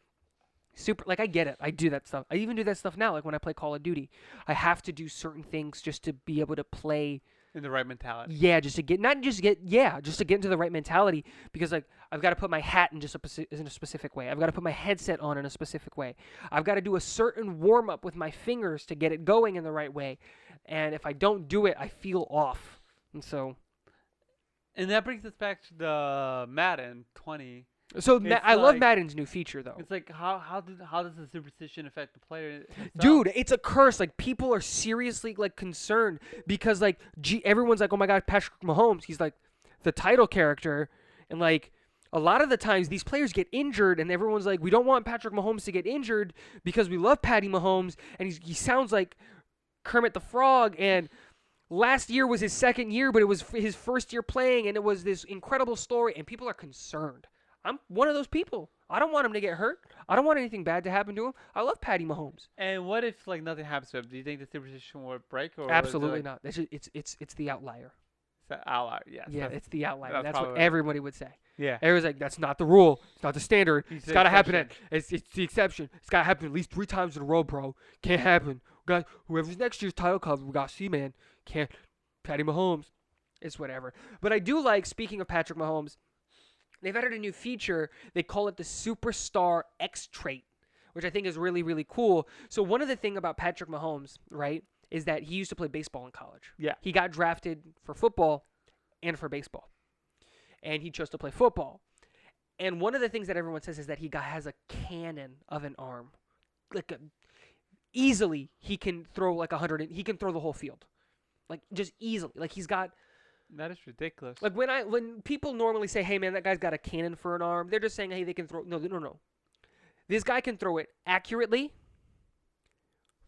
Speaker 1: super like I get it. I do that stuff. I even do that stuff now like when I play Call of Duty. I have to do certain things just to be able to play
Speaker 2: in the right mentality.
Speaker 1: yeah, just to get not just get yeah, just to get into the right mentality because like I've got to put my hat in just a in a specific way. I've got to put my headset on in a specific way. I've got to do a certain warm up with my fingers to get it going in the right way. And if I don't do it, I feel off. And so
Speaker 2: And that brings us back to the Madden 20.
Speaker 1: So Ma- I love
Speaker 2: like-
Speaker 1: Madden's new feature though.
Speaker 2: It's like how how did how does the superstition affect the player? himself?
Speaker 1: Dude, it's a curse. Like people are seriously like concerned because like G- everyone's like, "Oh my god, Patrick Mahomes, he's like the title character." And like a lot of the times these players get injured and everyone's like, "We don't want Patrick Mahomes to get injured because we love Patty Mahomes and he's, he sounds like Kermit the Frog and last year was his second year, but it was f- his first year playing and it was this incredible story and people are concerned. I'm one of those people. I don't want him to get hurt. I don't want anything bad to happen to him. I love Patty Mahomes.
Speaker 2: And what if like nothing happens to him? Do you think the superstition will break or
Speaker 1: Absolutely
Speaker 2: like,
Speaker 1: not. It's, ju- it's it's it's the outlier.
Speaker 2: It's an outlier. Yes.
Speaker 1: yeah, it's the outlier.
Speaker 2: that's
Speaker 1: That's, what everybody would say.
Speaker 2: yeah.
Speaker 1: Everyone's like, that's not the rule. It's not the standard. It's
Speaker 2: the
Speaker 1: got to happen. At, it's it's the exception. It's got to happen at least three times in a row, bro. Can't happen. We got whoever's next year's title cover. We got C man. Can't. Patty Mahomes. It's whatever. But I do like. Speaking of Patrick Mahomes, they've added a new feature. They call it the Superstar X trait, which I think is really really cool. So one of the thing about Patrick Mahomes, right, is that he used to play baseball in college.
Speaker 2: Yeah.
Speaker 1: He got drafted for football and for baseball. And he chose to play football. And one of the things that everyone says is that he got, has a cannon of an arm. Like a, easily he can throw like a 100 he can throw the whole field. Like just easily. Like he's got
Speaker 2: That is ridiculous.
Speaker 1: like when I when people normally say, "Hey man, that guy's got a cannon for an arm," they're just saying, "Hey, they can throw." No, no, no. This guy can throw it accurately,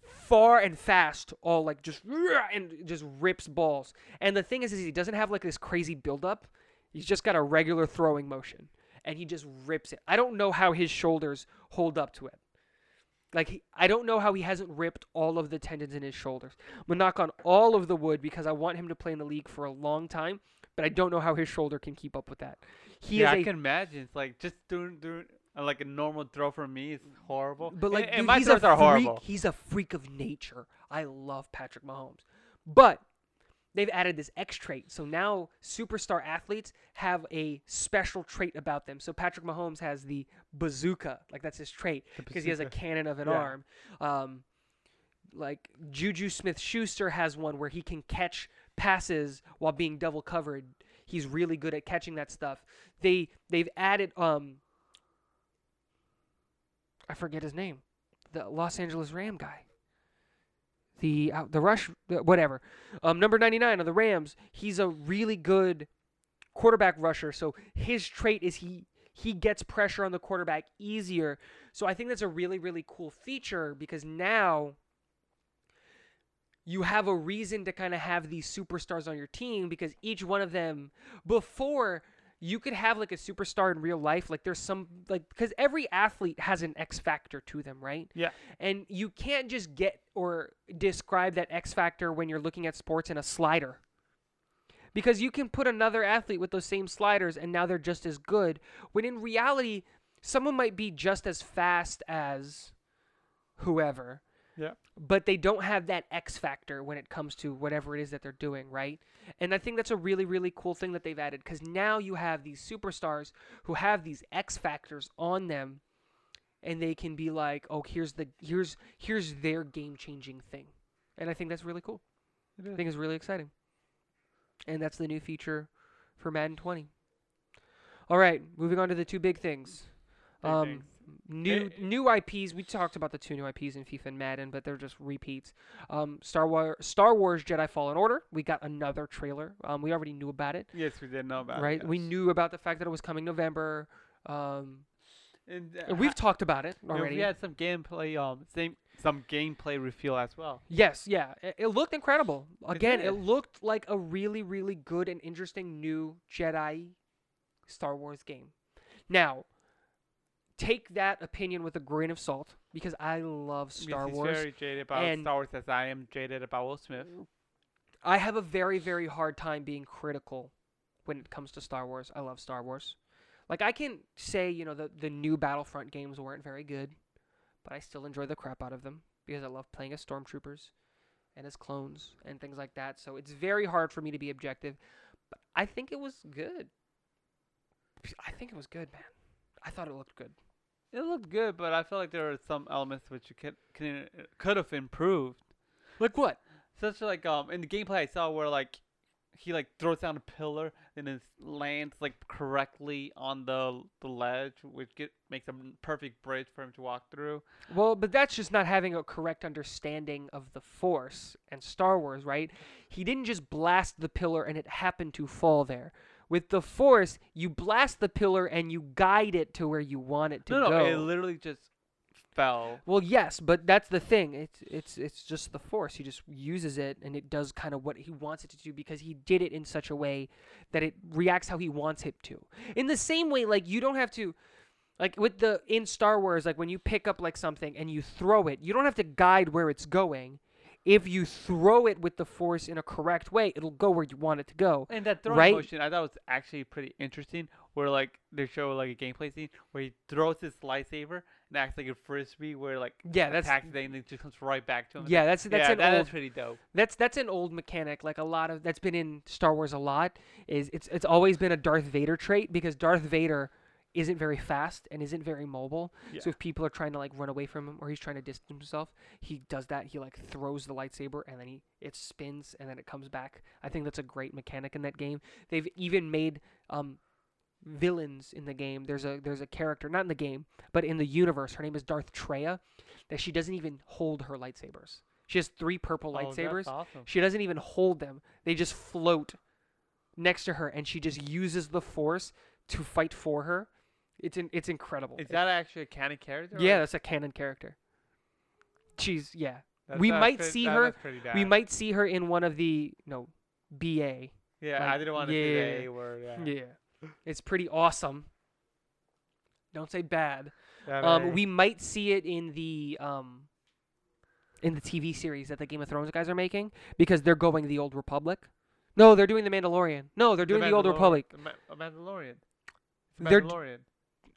Speaker 1: far and fast, all like just [LAUGHS] and just rips balls. And the thing is, is he doesn't have like this crazy buildup. He's just got a regular throwing motion, and he just rips it. I don't know how his shoulders hold up to it. Like he, I don't know how he hasn't ripped all of the tendons in his shoulders. I'm gonna knock on all of the wood because I want him to play in the league for a long time, but I don't know how his shoulder can keep up with that. He
Speaker 2: yeah,
Speaker 1: is
Speaker 2: I
Speaker 1: a
Speaker 2: can imagine. It's like just doing doing uh, like a normal throw for me is horrible.
Speaker 1: but like
Speaker 2: and,
Speaker 1: dude,
Speaker 2: my
Speaker 1: he's a
Speaker 2: throws are
Speaker 1: freak.
Speaker 2: horrible.
Speaker 1: He's a freak of nature. I love Patrick Mahomes, but they've added this X trait. So now superstar athletes have a special trait about them. So Patrick Mahomes has the bazooka, like that's his trait because he has a cannon of an
Speaker 2: Yeah.
Speaker 1: arm. Um, like Juju Smith Schuster has one where he can catch passes while being double covered. He's really good at catching that stuff. They they've added um I forget his name. The Los Angeles Ram guy. The uh, the rush whatever. Um number 99 of the Rams, he's a really good quarterback rusher. So his trait is he he gets pressure on the quarterback easier. So I think that's a really really cool feature because now you have a reason to kind of have these superstars on your team because each one of them before you could have like a superstar in real life like there's some like because every athlete has an x factor to them right
Speaker 2: Yeah.
Speaker 1: and you can't just get or describe that x factor when you're looking at sports in a slider because you can put another athlete with those same sliders and now they're just as good when in reality someone might be just as fast as whoever
Speaker 2: Yeah.
Speaker 1: But they don't have that X factor when it comes to whatever it is that they're doing, right? And I think that's a really, really cool thing that they've added because now you have these superstars who have these X factors on them, and they can be like, "Oh, here's the here's here's their game changing thing," and I think that's really cool. I think it's really exciting. And that's the new feature for Madden 20. All right, moving on to the two big things.
Speaker 2: Big
Speaker 1: um,
Speaker 2: things.
Speaker 1: New
Speaker 2: Eh,
Speaker 1: new IPs. We talked about the two new IPs in FIFA and Madden, but they're just repeats. Um, Star Wars Star Wars Jedi Fallen Order. We got another trailer. Um, we already knew about it,
Speaker 2: Yes, we did know about
Speaker 1: right?
Speaker 2: it.
Speaker 1: We
Speaker 2: yes.
Speaker 1: knew about the fact that it was coming November. Um,
Speaker 2: And, uh,
Speaker 1: and we've
Speaker 2: ha-
Speaker 1: talked about it already.
Speaker 2: We had some gameplay, um, same some gameplay reveal as well.
Speaker 1: Yes, yeah. It, it looked incredible. Again, it
Speaker 2: did.
Speaker 1: looked like a really, really good and interesting new Jedi Star Wars game. Now, take that opinion with a grain of salt because I love Star
Speaker 2: he's
Speaker 1: Wars.
Speaker 2: very jaded about
Speaker 1: and-
Speaker 2: Star Wars as I am jaded about Will Smith.
Speaker 1: I have a very, very hard time being critical when it comes to Star Wars. I love Star Wars. Like I can say, you know, the the new Battlefront games weren't very good, but I still enjoy the crap out of them because I love playing as stormtroopers and as clones and things like that. So it's very hard for me to be objective, but I think it was good. I think it was good, man. I thought it looked good.
Speaker 2: It looked good, but I feel like there were some elements which you could can, could have improved.
Speaker 1: Like what?
Speaker 2: Such like um in the gameplay I saw where like he like throws down a pillar and then lands like correctly on the the ledge, which get, makes a perfect bridge for him to walk through.
Speaker 1: Well, but that's just not having a correct understanding of the Force and Star Wars, right? He didn't just blast the pillar and it happened to fall there. With the Force, you blast the pillar and you guide it to where you want it to
Speaker 2: no,
Speaker 1: go.
Speaker 2: no, it literally just fell.
Speaker 1: well, yes, but that's the thing. It's it's it's just the Force. He just uses it and it does kind of what he wants it to do because he did it in such a way that it reacts how he wants it to. In the same way, like you don't have to like with the in Star Wars, like when you pick up like something and you throw it, you don't have to guide where it's going. If you throw it with the force in a correct way, it'll go where you want it to go.
Speaker 2: And that throwing
Speaker 1: Right?
Speaker 2: motion I thought was actually pretty interesting. Where like they show like a gameplay scene where he throws his lightsaber and acts like a frisbee, where like
Speaker 1: Yeah, that's
Speaker 2: attacks it and it just comes right back to him.
Speaker 1: yeah, that's that's
Speaker 2: yeah,
Speaker 1: an
Speaker 2: that is
Speaker 1: old
Speaker 2: pretty dope.
Speaker 1: that's that's an old mechanic. Like a lot of that's been in Star Wars a lot. Is it's it's always been a Darth Vader trait because Darth Vader isn't very fast and isn't very mobile.
Speaker 2: Yeah.
Speaker 1: So if people are trying to like run away from him or he's trying to distance himself, he does that. He like throws the lightsaber and then he it spins and then it comes back. I think that's a great mechanic in that game. They've even made um villains in the game. There's a there's a character not in the game, but in the universe. Her name is Darth Traya. That she doesn't even hold her lightsabers. She has three purple
Speaker 2: Oh,
Speaker 1: lightsabers.
Speaker 2: awesome.
Speaker 1: She doesn't even hold them. They just float next to her and she just uses the force to fight for her. It's in, it's incredible.
Speaker 2: Is that actually a canon character?
Speaker 1: Yeah, that's a canon character. She's yeah.
Speaker 2: That's-
Speaker 1: we
Speaker 2: that's
Speaker 1: might
Speaker 2: pretty-
Speaker 1: see her- We might see her in one of the no BA.
Speaker 2: Yeah,
Speaker 1: like,
Speaker 2: I didn't want to say
Speaker 1: yeah,
Speaker 2: the A word. Yeah.
Speaker 1: Yeah. It's pretty awesome. Don't say bad. Um we might see it in the um in the TV series that the Game of Thrones guys are making because they're going the Old Republic. No, they're doing the Mandalorian. No, they're doing the, Old Republic.
Speaker 2: the Ma- a Mandalorian.
Speaker 1: They're
Speaker 2: Mandalorian.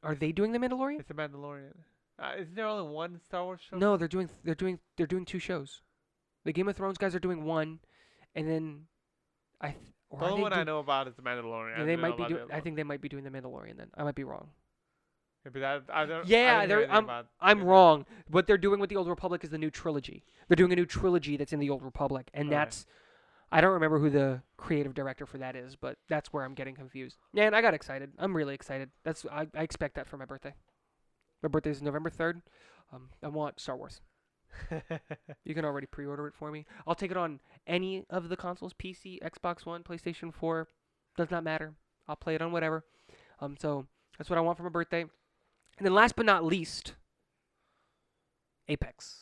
Speaker 1: Are they doing the Mandalorian?
Speaker 2: It's the Mandalorian. Uh, isn't there only one Star Wars show?
Speaker 1: No, they're doing they're doing they're doing two shows. The Game of Thrones guys are doing one, and then I th- or
Speaker 2: The only one I know about is the Mandalorian. I
Speaker 1: and they might be doing. I think they might be doing the Mandalorian. Then I might be wrong.
Speaker 2: Yeah, but that, I don't,
Speaker 1: Yeah,
Speaker 2: I didn't hear
Speaker 1: they're-
Speaker 2: anything
Speaker 1: I'm-
Speaker 2: about
Speaker 1: I'm wrong. What they're doing with the Old Republic is the new trilogy. They're doing a new trilogy that's in the Old Republic, and that's I don't remember who the creative director for that is, but that's where I'm getting confused. And I got excited. I'm really excited. That's I, I expect that for my birthday. My birthday is November third. Um, I want Star Wars. [LAUGHS] You can already pre-order it for me. I'll take it on any of the consoles: PC, Xbox One, PlayStation 4. Does not matter. I'll play it on whatever. Um, so that's what I want for my birthday. And then last but not least, Apex.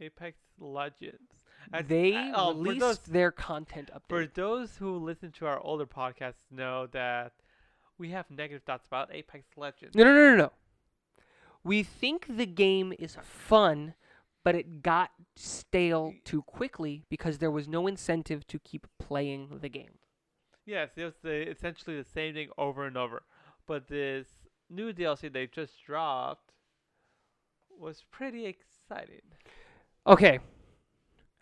Speaker 2: Apex Legends.
Speaker 1: They
Speaker 2: I- oh,
Speaker 1: released
Speaker 2: those-
Speaker 1: their content up.
Speaker 2: For
Speaker 1: update.
Speaker 2: those who listen to our older podcasts, know that we have negative thoughts about Apex Legends.
Speaker 1: No, no, no, no, no. We think the game is fun, but it got stale too quickly because there was no incentive to keep playing the game.
Speaker 2: Yes, it was the, essentially the same thing over and over. But this new DLC they just dropped was pretty exciting.
Speaker 1: Okay.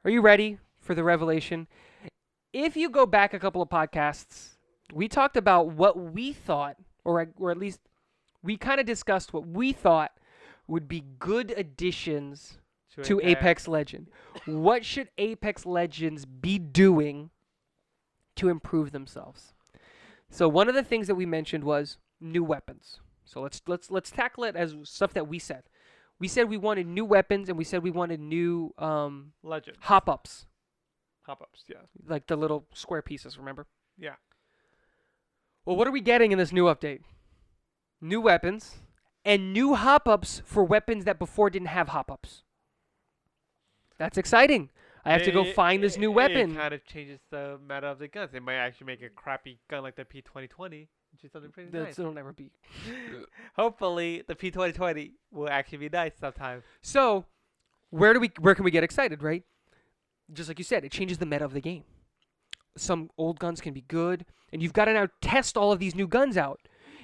Speaker 1: Are you ready for the revelation? If you go back a couple of podcasts, we talked about what we thought, or, or at least we kind of discussed what we thought would be good additions to Apex Legend. What should Apex Legends be doing to improve themselves? So one of the things that we mentioned was new weapons. So let's let's let's tackle it as stuff that we said. We said we wanted new weapons and we said we wanted new um,
Speaker 2: Legend.
Speaker 1: hop ups,
Speaker 2: Hop ups, yeah.
Speaker 1: like the little square pieces. Remember?
Speaker 2: Yeah.
Speaker 1: Well, what are we getting in this new update? New weapons and new hop ups for weapons that before didn't have hop ups. That's exciting. I have to go
Speaker 2: It-
Speaker 1: find this
Speaker 2: it-
Speaker 1: new
Speaker 2: It
Speaker 1: weapon.
Speaker 2: kind of changes the meta of the guns. They might actually make a crappy gun like the P2020, which is something pretty
Speaker 1: That's,
Speaker 2: nice.
Speaker 1: It'll never be. [LAUGHS]
Speaker 2: Hopefully, the P2020 will actually be nice sometime.
Speaker 1: So, where do we where can we get excited, right? Just like you said, it changes the meta of the game. Some old guns can be good, and you've got to now test all of these new guns out.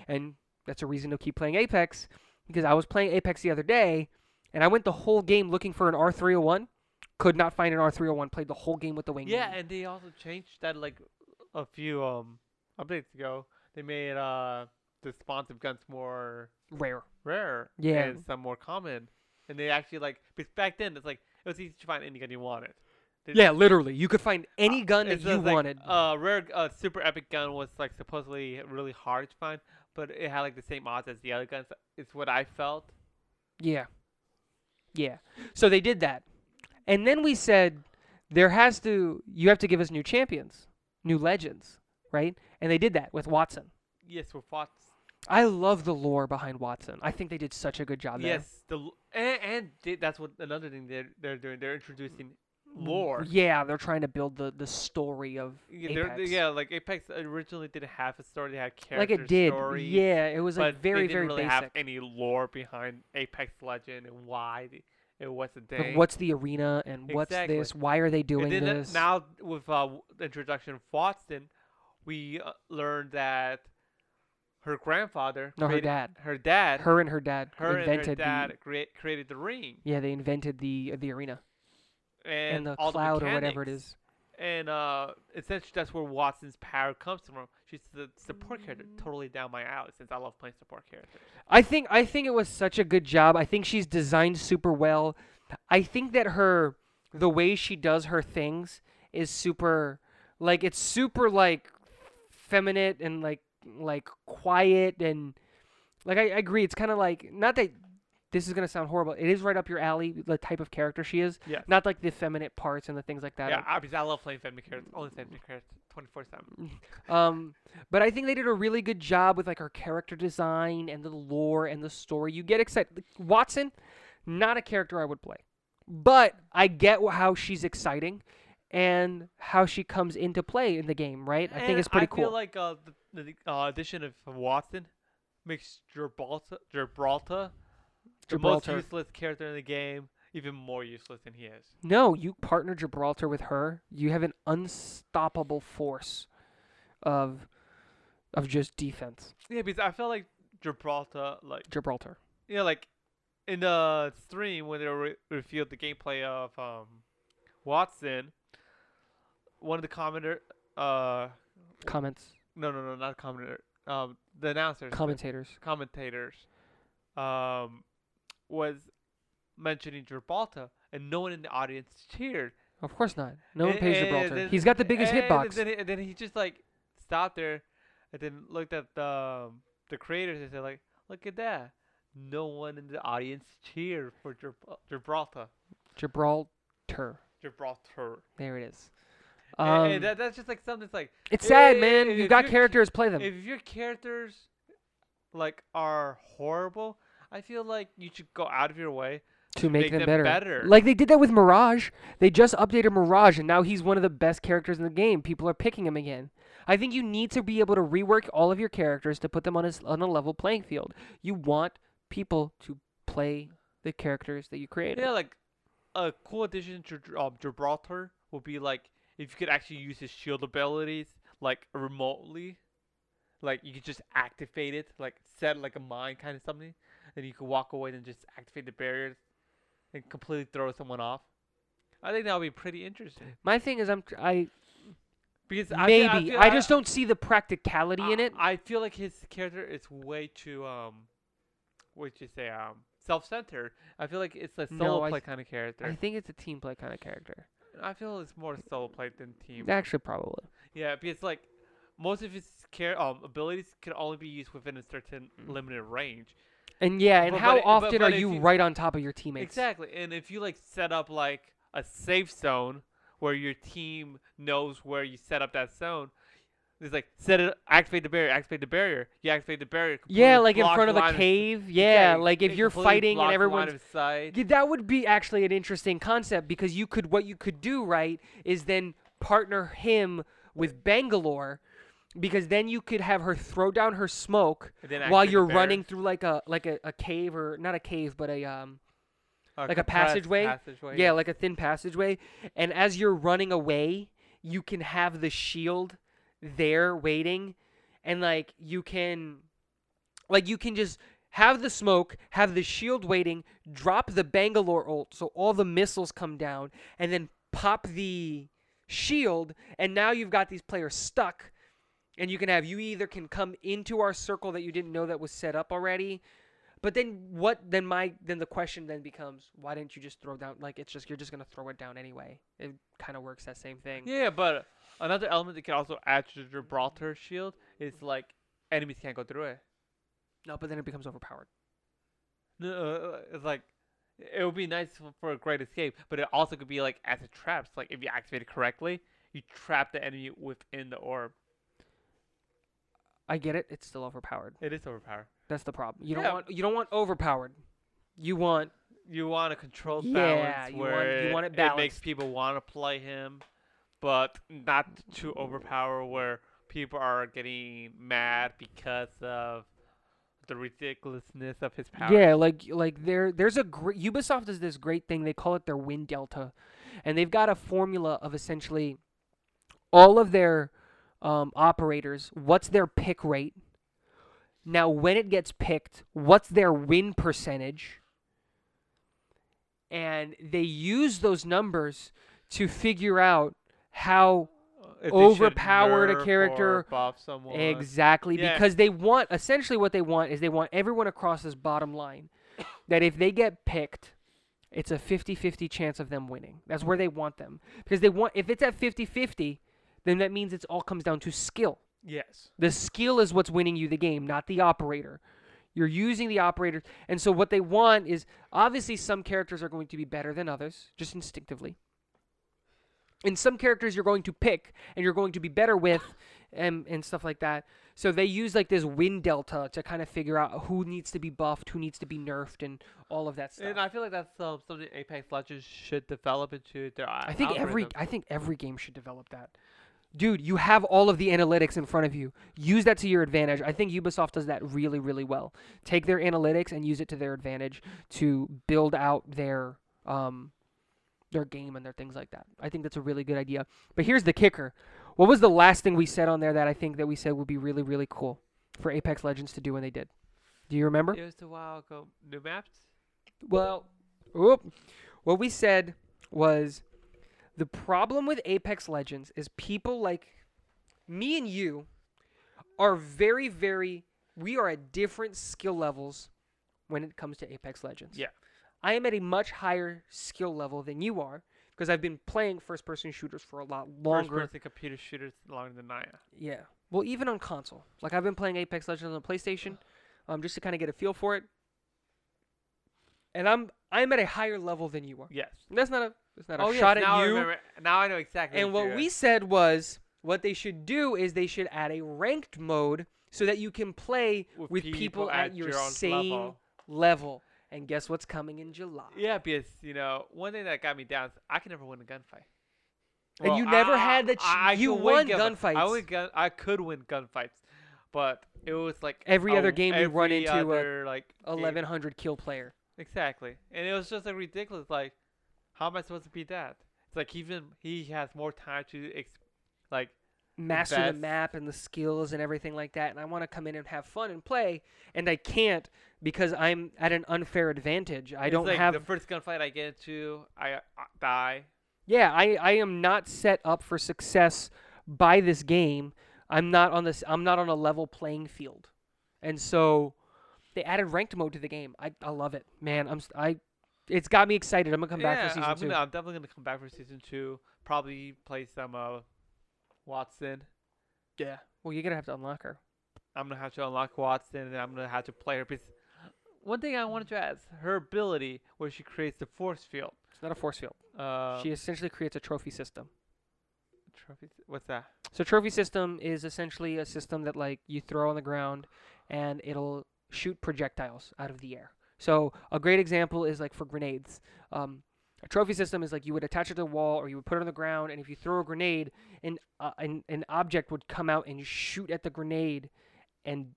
Speaker 1: And that's a reason to keep playing Apex because I was playing Apex the other day and I went the whole game looking for an R301, could not find an R301, played the whole game with the wing.
Speaker 2: Yeah, and they also changed that like a few um updates ago. They made uh the responsive guns more
Speaker 1: rare.
Speaker 2: rare
Speaker 1: Yeah.
Speaker 2: and some more common. And they actually like because back then it's like it was easy to find any gun you wanted. They-
Speaker 1: Yeah, literally. You could find any
Speaker 2: Uh,
Speaker 1: gun that you
Speaker 2: like,
Speaker 1: wanted.
Speaker 2: Uh, rare, uh, super epic gun was like supposedly really hard to find, but it had like the same odds as the other guns. It's what I felt.
Speaker 1: Yeah. Yeah. So they did that. And then we said there has to you have to give us new champions, new legends, right? And they did that with Wattson.
Speaker 2: Yes, with fought.
Speaker 1: I love the lore behind Wattson. I think they did such a good job there.
Speaker 2: Yes, the and, and they, that's what another thing they're they're doing. They're introducing lore.
Speaker 1: Yeah, they're trying to build the the story of
Speaker 2: Yeah, yeah, like Apex originally didn't have a story. They had character
Speaker 1: like it did. Yeah, it was like very
Speaker 2: they didn't
Speaker 1: very
Speaker 2: really
Speaker 1: basic.
Speaker 2: have any lore behind Apex Legend and why the, it was a
Speaker 1: Like,
Speaker 2: thing.
Speaker 1: what's the arena and what's
Speaker 2: Exactly.
Speaker 1: this? Why are they doing
Speaker 2: and uh,
Speaker 1: this?
Speaker 2: now with uh, the introduction of Wattson, we uh, learned that her grandfather,
Speaker 1: no, her dad.
Speaker 2: her dad,
Speaker 1: Her and her dad
Speaker 2: her
Speaker 1: invented
Speaker 2: and her dad
Speaker 1: the
Speaker 2: crea- created the ring
Speaker 1: yeah they invented the the arena
Speaker 2: and,
Speaker 1: and the cloud
Speaker 2: the
Speaker 1: or whatever it is.
Speaker 2: And uh, essentially, that's where Wattson's power comes from. She's the support character,
Speaker 1: Mm.
Speaker 2: totally down my alley since I love playing support characters.
Speaker 1: I think I think it was such a good job. I think she's designed super well. I think that her the way she does her things is super like it's super like feminine and like like quiet and like I, I agree it's kind of like not that this is gonna sound horrible. It is right up your alley, the type of character she is.
Speaker 2: Yeah.
Speaker 1: Not like the effeminate parts and the things like that.
Speaker 2: yeah, obviously, I love playing feminine characters. Only feminine characters, twenty four seven. [LAUGHS]
Speaker 1: Um, but I think they did a really good job with like her character design and the lore and the story. You get excited. Wattson, not a character I would play, but I get how she's exciting and how she comes into play in the game. Right? I think it's pretty cool.
Speaker 2: I feel like uh, the, the uh, addition of Wattson makes Gibraltar, Gibraltar, the most useless character in the game even more useless than he is.
Speaker 1: No, you partner Gibraltar with her. You have an unstoppable force of of just defense.
Speaker 2: Yeah, because I felt like Gibraltar, like
Speaker 1: Gibraltar.
Speaker 2: yeah, like in the stream when they re- revealed the gameplay of um, Wattson, one of the commenter, uh,
Speaker 1: Comments,
Speaker 2: no, no, no, not commenter, um, the announcers,
Speaker 1: commentators.
Speaker 2: commentators, um, was mentioning Gibraltar, and no one in the audience cheered.
Speaker 1: Of course not. No one pays Gibraltar.
Speaker 2: then-
Speaker 1: He's got the biggest
Speaker 2: and
Speaker 1: hitbox.
Speaker 2: Then, he- and then he just like stopped there, and then looked at the um, the creators and said like, "Look at that! No one in the audience cheered for Gibral- Gibraltar."
Speaker 1: Gibraltar.
Speaker 2: Gibraltar.
Speaker 1: There it is. Um,
Speaker 2: and that, that's just like something that's like
Speaker 1: it's sad,
Speaker 2: i-
Speaker 1: man.
Speaker 2: if
Speaker 1: got characters, play them.
Speaker 2: if your characters like are horrible, I feel like you should go out of your way
Speaker 1: to make,
Speaker 2: make
Speaker 1: them,
Speaker 2: them
Speaker 1: better.
Speaker 2: better.
Speaker 1: Like they did that with Mirage. They just updated Mirage, and now he's one of the best characters in the game. People are picking him again. I think you need to be able to rework all of your characters to put them on a, on a level playing field. You want people to play the characters that you created.
Speaker 2: Yeah, like a cool addition to um, Gibraltar would be like if you could actually use his shield abilities like remotely, like you could just activate it, like set like a mine kind of something, and you could walk away and just activate the barriers and completely throw someone off. I think that would be pretty interesting
Speaker 1: My thing is, I'm I
Speaker 2: because I
Speaker 1: maybe
Speaker 2: feel,
Speaker 1: I,
Speaker 2: I, feel,
Speaker 1: just don't see the practicality in it.
Speaker 2: I feel like his character is way too um, what'd you say um, self-centered. I feel like it's a
Speaker 1: No,
Speaker 2: solo
Speaker 1: I
Speaker 2: play kind of character.
Speaker 1: I think it's a team play kind of character.
Speaker 2: I feel it's more solo play than team.
Speaker 1: Actually, probably.
Speaker 2: Yeah, because like most of his care um abilities can only be used within a certain
Speaker 1: Mm.
Speaker 2: limited range.
Speaker 1: And yeah, and
Speaker 2: But-
Speaker 1: how
Speaker 2: but
Speaker 1: often
Speaker 2: but
Speaker 1: are you
Speaker 2: you-
Speaker 1: right on top of your teammates?
Speaker 2: Exactly, and if you like set up like a safe zone where your team knows where you set up that zone. It's like set it, activate the barrier, activate the barrier. You activate the barrier.
Speaker 1: Yeah, like in front of a
Speaker 2: a
Speaker 1: cave. Yeah,
Speaker 2: it-
Speaker 1: like if you're fighting and everyone's
Speaker 2: of.
Speaker 1: Yeah, that would be actually an interesting concept because you could what you could do right is then partner him with Bangalore because then you could have her throw down her smoke while you're running through like a like a, a cave or not a cave but a um like a passageway.
Speaker 2: passageway.
Speaker 1: yeah like a thin passageway and as you're running away you can have the shield there waiting and like you can like you can just have the smoke have the shield waiting drop the bangalore ult so all the missiles come down and then pop the shield and now you've got these players stuck and you can have you either can come into our circle that you didn't know that was set up already but then what then my then the question then becomes why didn't you just throw down like it's just you're just gonna throw it down anyway. It kind of works that same thing.
Speaker 2: Yeah, but another element that can also add to the Gibraltar shield is like enemies can't go through it.
Speaker 1: no but then it becomes overpowered
Speaker 2: No, uh, it's like it would be nice for, for a great escape, but it also could be like as a trap. So, like if you activate it correctly, you trap the enemy within the orb.
Speaker 1: i get it it's still overpowered
Speaker 2: It is overpowered.
Speaker 1: that's the problem you don't
Speaker 2: Yeah.
Speaker 1: want you don't want overpowered you want
Speaker 2: You want a controlled
Speaker 1: Yeah,
Speaker 2: balance
Speaker 1: you want-
Speaker 2: where
Speaker 1: you want it
Speaker 2: makes people want to play him, but not too overpower where people are getting mad because of the ridiculousness of his power.
Speaker 1: Yeah, like like there there's a Ubisoft does this great thing. They call it their win delta, and they've got a formula of essentially all of their um, operators. What's their pick rate? Now, when it gets picked, what's their win percentage? And they use those numbers to figure out how
Speaker 2: If
Speaker 1: overpowered a character. Exactly,
Speaker 2: Yeah.
Speaker 1: because they want essentially what they want is they want everyone across this bottom line [COUGHS] that if they get picked, it's a 50-50 chance of them winning. That's where they want them. Because they want if it's at 50-50, then that means it's all comes down to skill.
Speaker 2: Yes.
Speaker 1: The skill is what's winning you the game, not the operator. You're using the operator. And so what they want is obviously some characters are going to be better than others, just instinctively. And some characters you're going to pick and you're going to be better with and, and stuff like that. So they use like this win delta to kind of figure out who needs to be buffed, who needs to be nerfed, and all of that stuff.
Speaker 2: And I feel like that's um, something Apex Legends should develop into their
Speaker 1: I think every. I think every game should develop that. Dude, you have all of the analytics in front of you. Use that to your advantage. I think Ubisoft does that really, really well. Take their analytics and use it to their advantage to build out their um their game and their things like that. I think that's a really good idea. But here's the kicker. What was the last thing we said on there that I think that we said would be really, really cool for Apex Legends to do when they did? Do you remember?
Speaker 2: It was a while ago. New maps?
Speaker 1: Well, oop. what we said was the problem with Apex Legends is people like me and you are very, very, we are at different skill levels when it comes to Apex Legends.
Speaker 2: Yeah.
Speaker 1: I am at a much higher skill level than you are because I've been playing first person shooters for a lot longer.
Speaker 2: First person computer shooters longer than I am.
Speaker 1: Yeah. Well, even on console. Like I've been playing Apex Legends on the PlayStation, um, just to kind of get a feel for it. And I'm I'm at a higher level than you are.
Speaker 2: Yes.
Speaker 1: That's not a that's not a
Speaker 2: oh, yes,
Speaker 1: shot at
Speaker 2: I
Speaker 1: you.
Speaker 2: remember. Now I know exactly.
Speaker 1: And what
Speaker 2: you're-
Speaker 1: we said was what they should do is they should add a ranked mode so that you can play with, people, at, your,
Speaker 2: own
Speaker 1: same
Speaker 2: level.
Speaker 1: level. And guess what's coming in July?
Speaker 2: Yeah, because you know one thing that got me down is I can never win a gunfight.
Speaker 1: And you never
Speaker 2: I-
Speaker 1: had the ch-
Speaker 2: I- I
Speaker 1: you won
Speaker 2: gunfi- I
Speaker 1: gunfights.
Speaker 2: win gun. I could win gunfights, but it was like
Speaker 1: Every
Speaker 2: a-
Speaker 1: other game we run
Speaker 2: every
Speaker 1: into a
Speaker 2: like
Speaker 1: 1100 kill player.
Speaker 2: Exactly, and it was just like ridiculous. Like, how am I supposed to beat that? It's like even he has more time to ex- like
Speaker 1: master the map and the skills and everything like that and I want to come in and have fun and play and I can't because I'm at an unfair advantage. I
Speaker 2: it's
Speaker 1: don't
Speaker 2: like
Speaker 1: have
Speaker 2: the first gunfight I get into. I, I die.
Speaker 1: yeah, I, I am not set up for success by this game. I'm not on this. I'm not on a level playing field, and so they added ranked mode to the game. I, I love it, man. I'm I, it's got me excited. I'm gonna come back for season
Speaker 2: I'm,
Speaker 1: two.
Speaker 2: Gonna, I'm definitely gonna come back for season two. Probably play some uh, Wattson.
Speaker 1: Yeah. Well, you're gonna have to unlock her.
Speaker 2: I'm gonna have to unlock Wattson, and I'm gonna have to play her. Because one thing I wanted to ask, her ability where she creates the force field.
Speaker 1: It's not a force field.
Speaker 2: Uh,
Speaker 1: she essentially creates a trophy system.
Speaker 2: trophies. What's that?
Speaker 1: So trophy system is essentially a system that like you throw on the ground and it'll shoot projectiles out of the air. So a great example is like for grenades. Um, a trophy system is like you would attach it to the wall or you would put it on the ground and if you throw a grenade, an, uh, an, an object would come out and shoot at the grenade and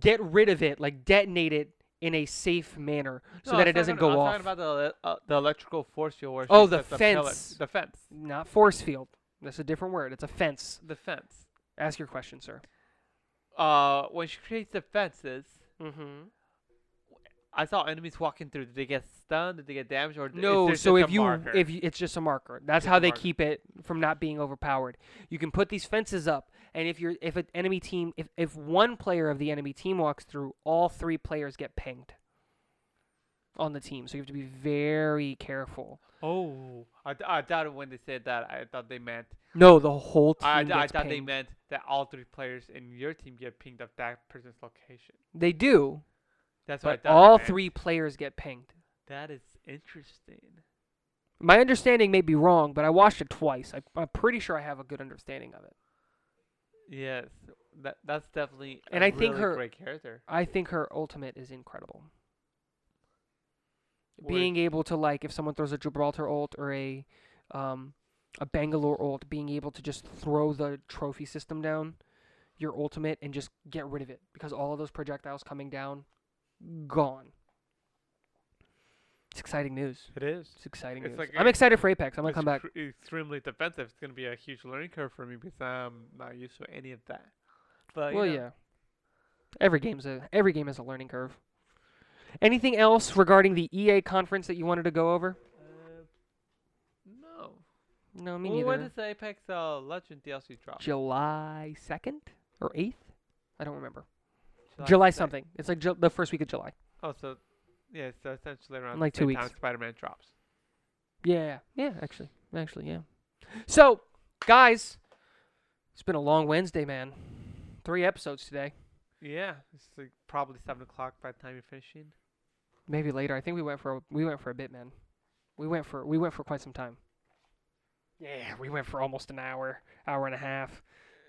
Speaker 1: get rid of it, like detonate it in a safe manner so
Speaker 2: No,
Speaker 1: that it doesn't go
Speaker 2: I'm
Speaker 1: off.
Speaker 2: talking about the uh, the electrical force field where
Speaker 1: Oh, the
Speaker 2: sets up pellets-
Speaker 1: fence.
Speaker 2: The fence.
Speaker 1: Not force field. That's a different word. It's a fence.
Speaker 2: The fence.
Speaker 1: Ask your question, sir.
Speaker 2: Uh, when she creates the fences,
Speaker 1: Mm-hmm.
Speaker 2: I saw enemies walking through. Did they get stunned? Did they get damaged? Or
Speaker 1: No, so if you
Speaker 2: marker?
Speaker 1: if you, it's just a marker. That's how they
Speaker 2: marker.
Speaker 1: keep it from not being overpowered. You can put these fences up, and if you're if an enemy team if if one player of the enemy team walks through, all three players get pinged on the team. So you have to be very careful.
Speaker 2: oh, I, th- I thought when they said that, I thought they meant
Speaker 1: No, the whole team
Speaker 2: I,
Speaker 1: gets
Speaker 2: I thought they meant that all three players in your team get pinged of that person's location.
Speaker 1: They do,
Speaker 2: That's what I
Speaker 1: but
Speaker 2: thought.
Speaker 1: all three players get pinged.
Speaker 2: That is interesting.
Speaker 1: My understanding may be wrong, but I watched it twice. I, I'm pretty sure I have a good understanding of it.
Speaker 2: Yes, that that's definitely
Speaker 1: And
Speaker 2: a
Speaker 1: I think
Speaker 2: really
Speaker 1: her-
Speaker 2: great character.
Speaker 1: I think her ultimate is incredible. Being able to like if someone throws a Gibraltar ult or a um a Bangalore ult, being able to just throw the trophy system down, your ultimate, and just get rid of it because all of those projectiles coming down, gone. It's exciting news.
Speaker 2: it is.
Speaker 1: It's exciting
Speaker 2: It's
Speaker 1: news.
Speaker 2: like
Speaker 1: I'm excited for Apex. I'm gonna come back.
Speaker 2: cr- extremely defensive. It's gonna be a huge learning curve for me because I'm not used to any of that. But
Speaker 1: Well,
Speaker 2: know,
Speaker 1: yeah. Every game's a every game has a learning curve. Anything else regarding the EA conference that you wanted to go over?
Speaker 2: Uh, no.
Speaker 1: No, me
Speaker 2: well, when
Speaker 1: neither.
Speaker 2: does the Apex uh, Legend DLC drop?
Speaker 1: July second or eighth? I don't remember. July, something. It's like Ju- the first week of July.
Speaker 2: Oh, so yeah, so essentially around
Speaker 1: like
Speaker 2: the
Speaker 1: two weeks.
Speaker 2: Spider-Man drops.
Speaker 1: Yeah, yeah, actually, actually, yeah. So, guys, it's been a long Wednesday, man. Three episodes today.
Speaker 2: Yeah, it's like probably seven o'clock by the time you're finishing.
Speaker 1: Maybe later. I think we went for a, we went for a bit, man. We went for we went for quite some time. Yeah, we went for almost an hour, hour and a half.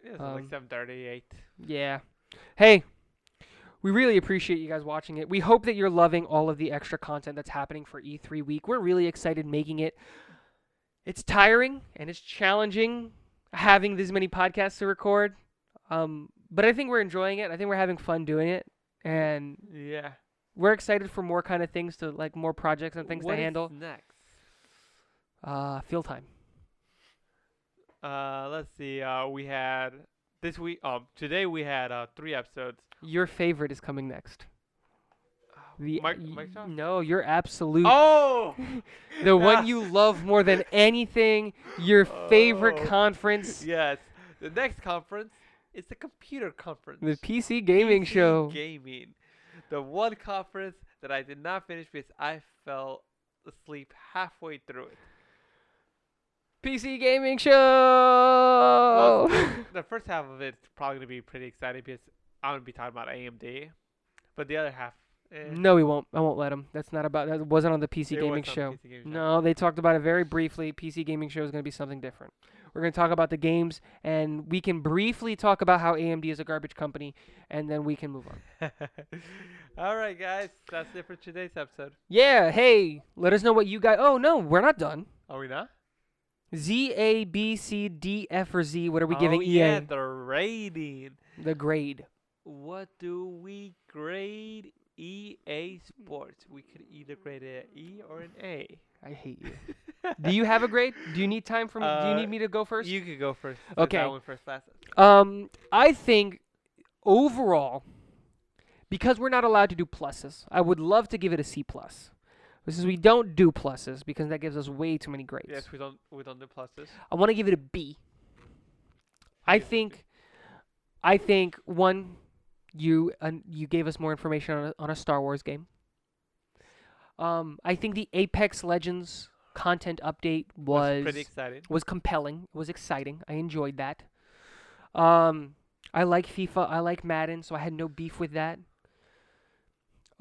Speaker 2: Yeah, so
Speaker 1: Um,
Speaker 2: like seven thirty, eight.
Speaker 1: Yeah. Hey, we really appreciate you guys watching it. We hope that you're loving all of the extra content that's happening for E3 week. We're really excited making it. It's tiring and it's challenging having this many podcasts to record. Um, but I think we're enjoying it. I think we're having fun doing it. And
Speaker 2: Yeah.
Speaker 1: we're excited for more kind of things to like more projects and things
Speaker 2: What
Speaker 1: to handle.
Speaker 2: next?
Speaker 1: Uh, field time.
Speaker 2: Uh, let's see. Uh, we had this week. Um, today we had uh three episodes.
Speaker 1: Your favorite is coming next. The
Speaker 2: Mike- Microsoft?
Speaker 1: no, your absolute
Speaker 2: Oh, [LAUGHS]
Speaker 1: the one you love more than [LAUGHS] anything, your favorite
Speaker 2: Oh.
Speaker 1: conference,
Speaker 2: yes. The next conference is the computer conference.
Speaker 1: the PC gaming
Speaker 2: PC
Speaker 1: show.
Speaker 2: Gaming. The one conference that I did not finish because I fell asleep halfway through it.
Speaker 1: PC gaming show. [LAUGHS]
Speaker 2: The first half of it's probably gonna be pretty exciting because I'm gonna be talking about AMD, but the other half. Eh,
Speaker 1: no, we won't. I won't let him. That's not about. That wasn't on the PC
Speaker 2: it
Speaker 1: gaming show.
Speaker 2: PC gaming.
Speaker 1: No, they talked about it very briefly. PC gaming show is going to be something different. We're going to talk about the games, and we can briefly talk about how AMD is a garbage company, and then we can move on. [LAUGHS]
Speaker 2: All right, guys, that's it for today's episode.
Speaker 1: Yeah. Hey, let us know what you guys. Oh no, we're not done.
Speaker 2: Are we not?
Speaker 1: Z A B C D F or Z. What are we giving
Speaker 2: oh,
Speaker 1: EA?
Speaker 2: Yeah, the rating.
Speaker 1: The grade.
Speaker 2: What do we grade EA Sports? We could either grade it an E or an A.
Speaker 1: I hate you. [LAUGHS] Do you have a grade? Do you need time from? do you
Speaker 2: Uh,
Speaker 1: need me to go first?
Speaker 2: You could go first.
Speaker 1: Okay.
Speaker 2: I went first last.
Speaker 1: Um, I think overall, because we're not allowed to do pluses, I would love to give it a C plus. This is we don't do pluses because that gives us way too many grades.
Speaker 2: Yes, we don't we don't do pluses.
Speaker 1: I want to give it a B. I
Speaker 2: Give it a B.
Speaker 1: think, I think one, you uh, you gave us more information on a, on a Star Wars game. Um, I think the Apex Legends content update was was
Speaker 2: pretty exciting.
Speaker 1: was compelling. Was exciting. I enjoyed that. Um, I like FIFA. I like Madden, so I had no beef with that.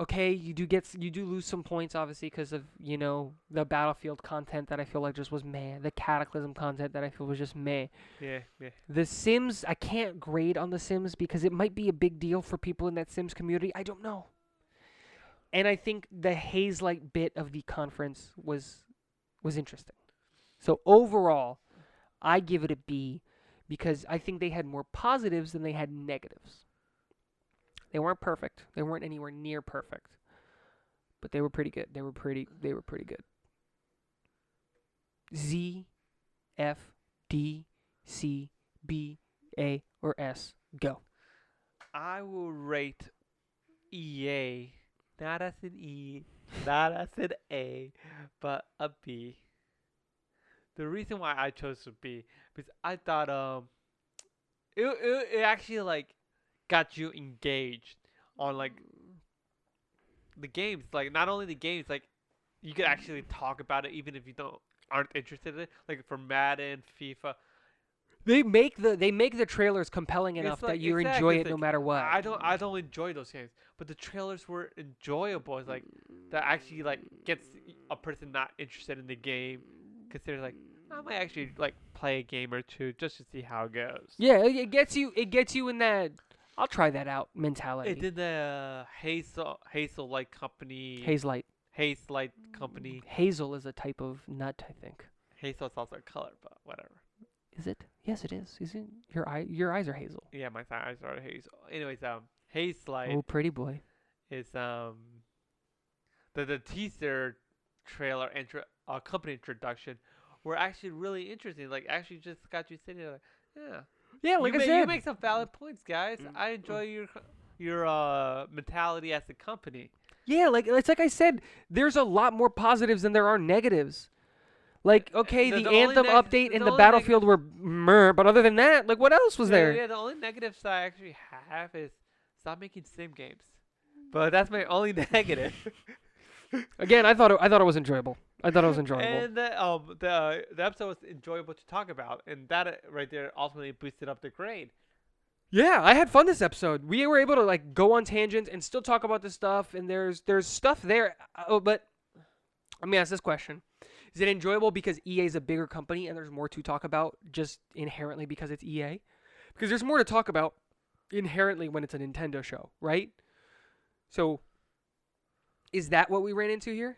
Speaker 1: Okay, you do get you do lose some points obviously because of you know the Battlefield content that I feel like just was meh. The Cataclysm content that I feel was just meh.
Speaker 2: Yeah, yeah.
Speaker 1: The Sims I can't grade on the Sims because it might be a big deal for people in that Sims community. I don't know. And I think the Hazelight bit of the conference was was interesting. So overall, I give it a B because I think they had more positives than they had negatives. They weren't perfect. They weren't anywhere near perfect. But they were pretty good. They were pretty they were pretty good. Z F D C B A or S go.
Speaker 2: I will rate EA not as an E, not as an A, but a B. The reason why I chose a B because I thought um it it, it actually like got you engaged on like the games. Like not only the games, like you could actually talk about it even if you don't aren't interested in it. Like for Madden, FIFA,
Speaker 1: They make the they make the trailers compelling enough that you
Speaker 2: exactly,
Speaker 1: enjoy it no matter what.
Speaker 2: I don't I don't enjoy those games, but the trailers were enjoyable. It's like that actually like gets a person not interested in the game because they're like I might actually like play a game or two just to see how it goes.
Speaker 1: Yeah, it gets you. It gets you in that. I'll try that out mentality.
Speaker 2: It did the uh, Hazel Hazel Light Company
Speaker 1: Hazelight.
Speaker 2: Haze Light Company.
Speaker 1: Hazel is a type of nut, I think.
Speaker 2: Hazel's also a color, but whatever.
Speaker 1: Is it? Yes, it is. Is it? Your eye. Your eyes are hazel.
Speaker 2: Yeah, my eyes are hazel. Anyways, um, Hazelight
Speaker 1: Oh, pretty boy.
Speaker 2: is um the the teaser trailer intro uh, company introduction were actually really interesting. Like actually just got you sitting there like, yeah.
Speaker 1: Yeah, like
Speaker 2: you
Speaker 1: I
Speaker 2: ma-
Speaker 1: said.
Speaker 2: you make some valid points, guys.
Speaker 1: Mm,
Speaker 2: I enjoy your your uh mentality as a company.
Speaker 1: yeah, like it's like I said. There's a lot more positives than there are negatives. Like okay,
Speaker 2: the-
Speaker 1: the,
Speaker 2: the
Speaker 1: Anthem
Speaker 2: neg-
Speaker 1: update
Speaker 2: the
Speaker 1: and the
Speaker 2: only neg-
Speaker 1: Battlefield were mer, but other than that, like what else was
Speaker 2: Yeah,
Speaker 1: there?
Speaker 2: Yeah, the only negatives I actually have is stop making sim games. But that's my only [LAUGHS] negative.
Speaker 1: Again, I thought it, I thought it was enjoyable. I thought it was enjoyable.
Speaker 2: And the, um, the the episode was enjoyable to talk about, and that uh, right there ultimately boosted up the grade.
Speaker 1: Yeah, I had fun this episode. We were able to like go on tangents and still talk about this stuff, and there's there's stuff there. uh, Oh, but let me ask this question: Is it enjoyable because EA is a bigger company and there's more to talk about just inherently because it's EA? Because there's more to talk about inherently when it's a Nintendo show, right? So, is that what we ran into here?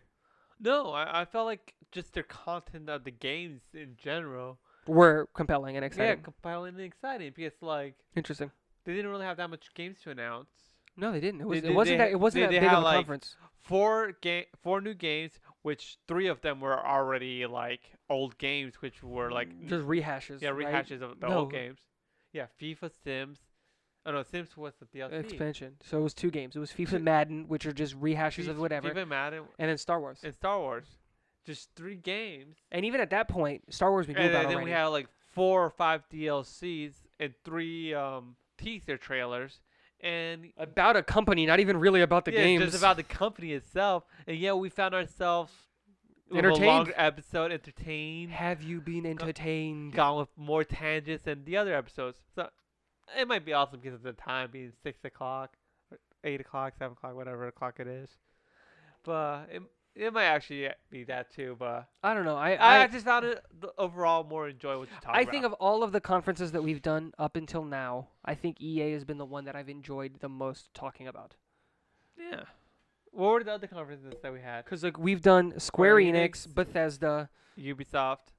Speaker 2: No, I, I felt like just their content of the games in general,
Speaker 1: Were compelling and exciting.
Speaker 2: yeah, compelling and exciting because like
Speaker 1: Interesting.
Speaker 2: they didn't really have that much games to announce.
Speaker 1: No, they didn't. It was,
Speaker 2: they,
Speaker 1: it wasn't
Speaker 2: they-
Speaker 1: that. It wasn't
Speaker 2: they-
Speaker 1: that
Speaker 2: they
Speaker 1: big of a
Speaker 2: like,
Speaker 1: conference.
Speaker 2: Four game, four new games, which three of them were already like old games, which were like
Speaker 1: Just rehashes.
Speaker 2: yeah
Speaker 1: right?
Speaker 2: rehashes of the
Speaker 1: No.
Speaker 2: old games. Yeah, FIFA, Sims. Oh no, Sims was the DLC.
Speaker 1: expansion. So it was two games. It was FIFA and Madden, which are just rehashes of whatever,
Speaker 2: FIFA, Madden,
Speaker 1: and then Star Wars.
Speaker 2: and Star Wars. Just three games.
Speaker 1: And even at that point, Star Wars we knew
Speaker 2: and
Speaker 1: about
Speaker 2: then, then
Speaker 1: already.
Speaker 2: we had like four or five DLCs and three um, teaser trailers, and
Speaker 1: about a company, not even really about the
Speaker 2: yeah,
Speaker 1: games.
Speaker 2: just about the company itself. And yeah, we found ourselves with a
Speaker 1: Entertained.
Speaker 2: longer episode, entertained,
Speaker 1: Have you been entertained?
Speaker 2: gone with more tangents than the other episodes. So it might be awesome because of the time being six o'clock, eight o'clock, seven o'clock, whatever o'clock it is. But it it might actually be that too. But
Speaker 1: I don't know. I
Speaker 2: I,
Speaker 1: I,
Speaker 2: just found it the overall more enjoyable to talk
Speaker 1: I
Speaker 2: about.
Speaker 1: I think of all of the conferences that we've done up until now, I think EA has been the one that I've enjoyed the most talking about.
Speaker 2: Yeah. What were the other conferences that we had?
Speaker 1: Because like we've done Square,
Speaker 2: Square
Speaker 1: Enix,
Speaker 2: Enix.
Speaker 1: Bethesda,
Speaker 2: Ubisoft.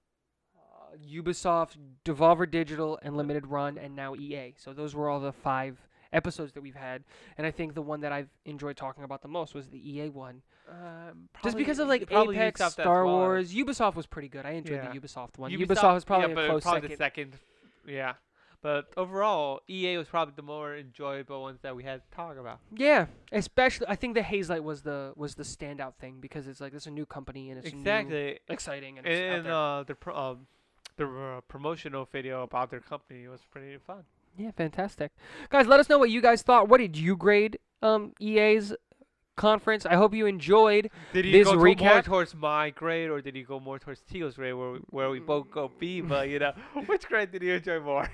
Speaker 1: Uh, Ubisoft, Devolver Digital, and Limited Run, and now EA. So those were all the five episodes that we've had, and I think the one that I've enjoyed talking about the most was the EA one,
Speaker 2: Um,
Speaker 1: just because of like Apex,
Speaker 2: Ubisoft
Speaker 1: Star
Speaker 2: well.
Speaker 1: Wars. Ubisoft was pretty good. I enjoyed
Speaker 2: Yeah.
Speaker 1: the Ubisoft one.
Speaker 2: Ubisoft,
Speaker 1: Ubisoft was probably
Speaker 2: yeah,
Speaker 1: a close
Speaker 2: probably
Speaker 1: second.
Speaker 2: the second. Yeah. But overall, EA was probably the more enjoyable ones that we had to talk about.
Speaker 1: Yeah, especially I think the Hazelight was the was the standout thing because it's like it's a new company and it's new,
Speaker 2: exactly.
Speaker 1: exciting and, it's
Speaker 2: And uh, the pro- um, the uh, promotional video about their company was pretty fun.
Speaker 1: Yeah, fantastic. Guys, let us know what you guys thought. What did you grade um, EA's conference? I hope you enjoyed.
Speaker 2: Did you
Speaker 1: This
Speaker 2: go to- more
Speaker 1: recap-
Speaker 2: towards my grade, or did you go more towards Teal's grade, where we, where we both go B? But you know, [LAUGHS] [LAUGHS] which grade did you enjoy more?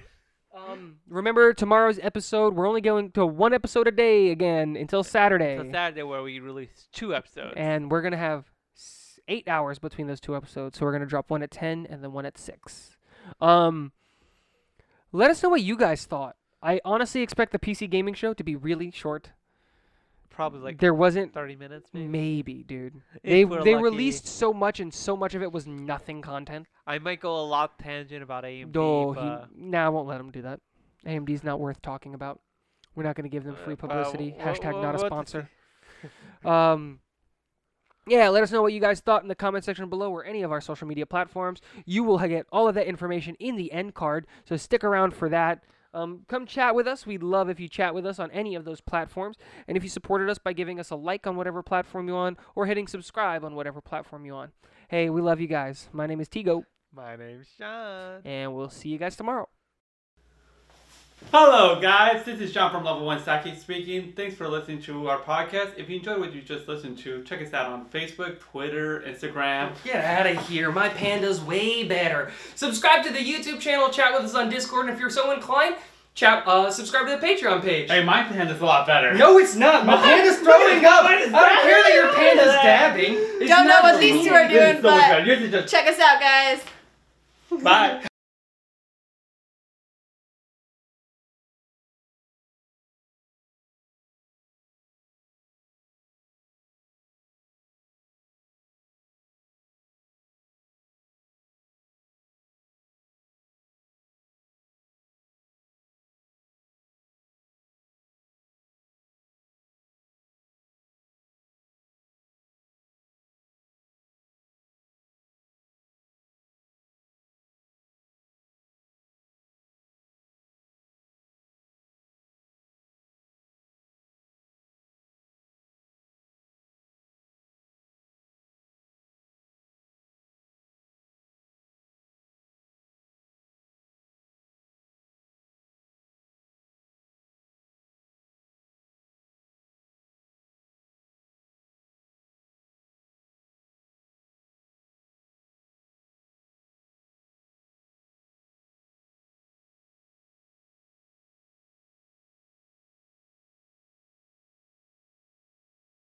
Speaker 1: Um, remember tomorrow's episode. We're only going to one episode a day again until Saturday,
Speaker 2: So Saturday, where we release two episodes.
Speaker 1: and we're gonna have eight hours between those two episodes. So we're gonna drop one at ten and then one at six. Um, let us know what you guys thought. I honestly expect the PC gaming show to be really short.
Speaker 2: Probably like
Speaker 1: there wasn't
Speaker 2: thirty minutes, maybe.
Speaker 1: maybe, dude. They they
Speaker 2: lucky.
Speaker 1: released so much and so much of it was nothing content.
Speaker 2: I might go a lot tangent about AMD,
Speaker 1: No,
Speaker 2: but
Speaker 1: he, nah, I won't let him do that. AMD's not worth talking about. We're not going to give them free
Speaker 2: Uh, uh,
Speaker 1: publicity.
Speaker 2: wha-
Speaker 1: Hashtag not a sponsor. [LAUGHS] um, yeah, let us know what you guys thought in the comment section below or any of our social media platforms. You will get all of that information in the end card, so stick around for that. Um, come chat with us. We'd love if you chat with us on any of those platforms. And if you supported us by giving us a like on whatever platform you're on or hitting subscribe on whatever platform you're on. Hey, we love you guys. My name is Tigo,
Speaker 2: my name's Sean.
Speaker 1: and we'll see you guys tomorrow.
Speaker 3: Hello, guys. This is John from Level One Saki speaking. Thanks for listening to our podcast. If you enjoyed what you just listened to, check us out on Facebook, Twitter, Instagram.
Speaker 4: Get out of here. My panda's way better. Subscribe to the YouTube channel, chat with us on Discord, and if you're so inclined, chat, uh, subscribe to the Patreon page.
Speaker 3: Hey, my panda's a lot better.
Speaker 4: No, it's not. My [LAUGHS]
Speaker 3: What?
Speaker 4: panda's
Speaker 3: Look at
Speaker 4: throwing
Speaker 3: that.
Speaker 4: up.
Speaker 3: Mine
Speaker 4: I don't care that your
Speaker 3: dabbing.
Speaker 4: panda's dabbing. It's
Speaker 5: Don't know
Speaker 4: not
Speaker 5: what these two are
Speaker 4: me.
Speaker 3: This
Speaker 5: doing,
Speaker 3: is so much
Speaker 5: but.
Speaker 3: Yours is just
Speaker 5: check us out, guys.
Speaker 3: bye.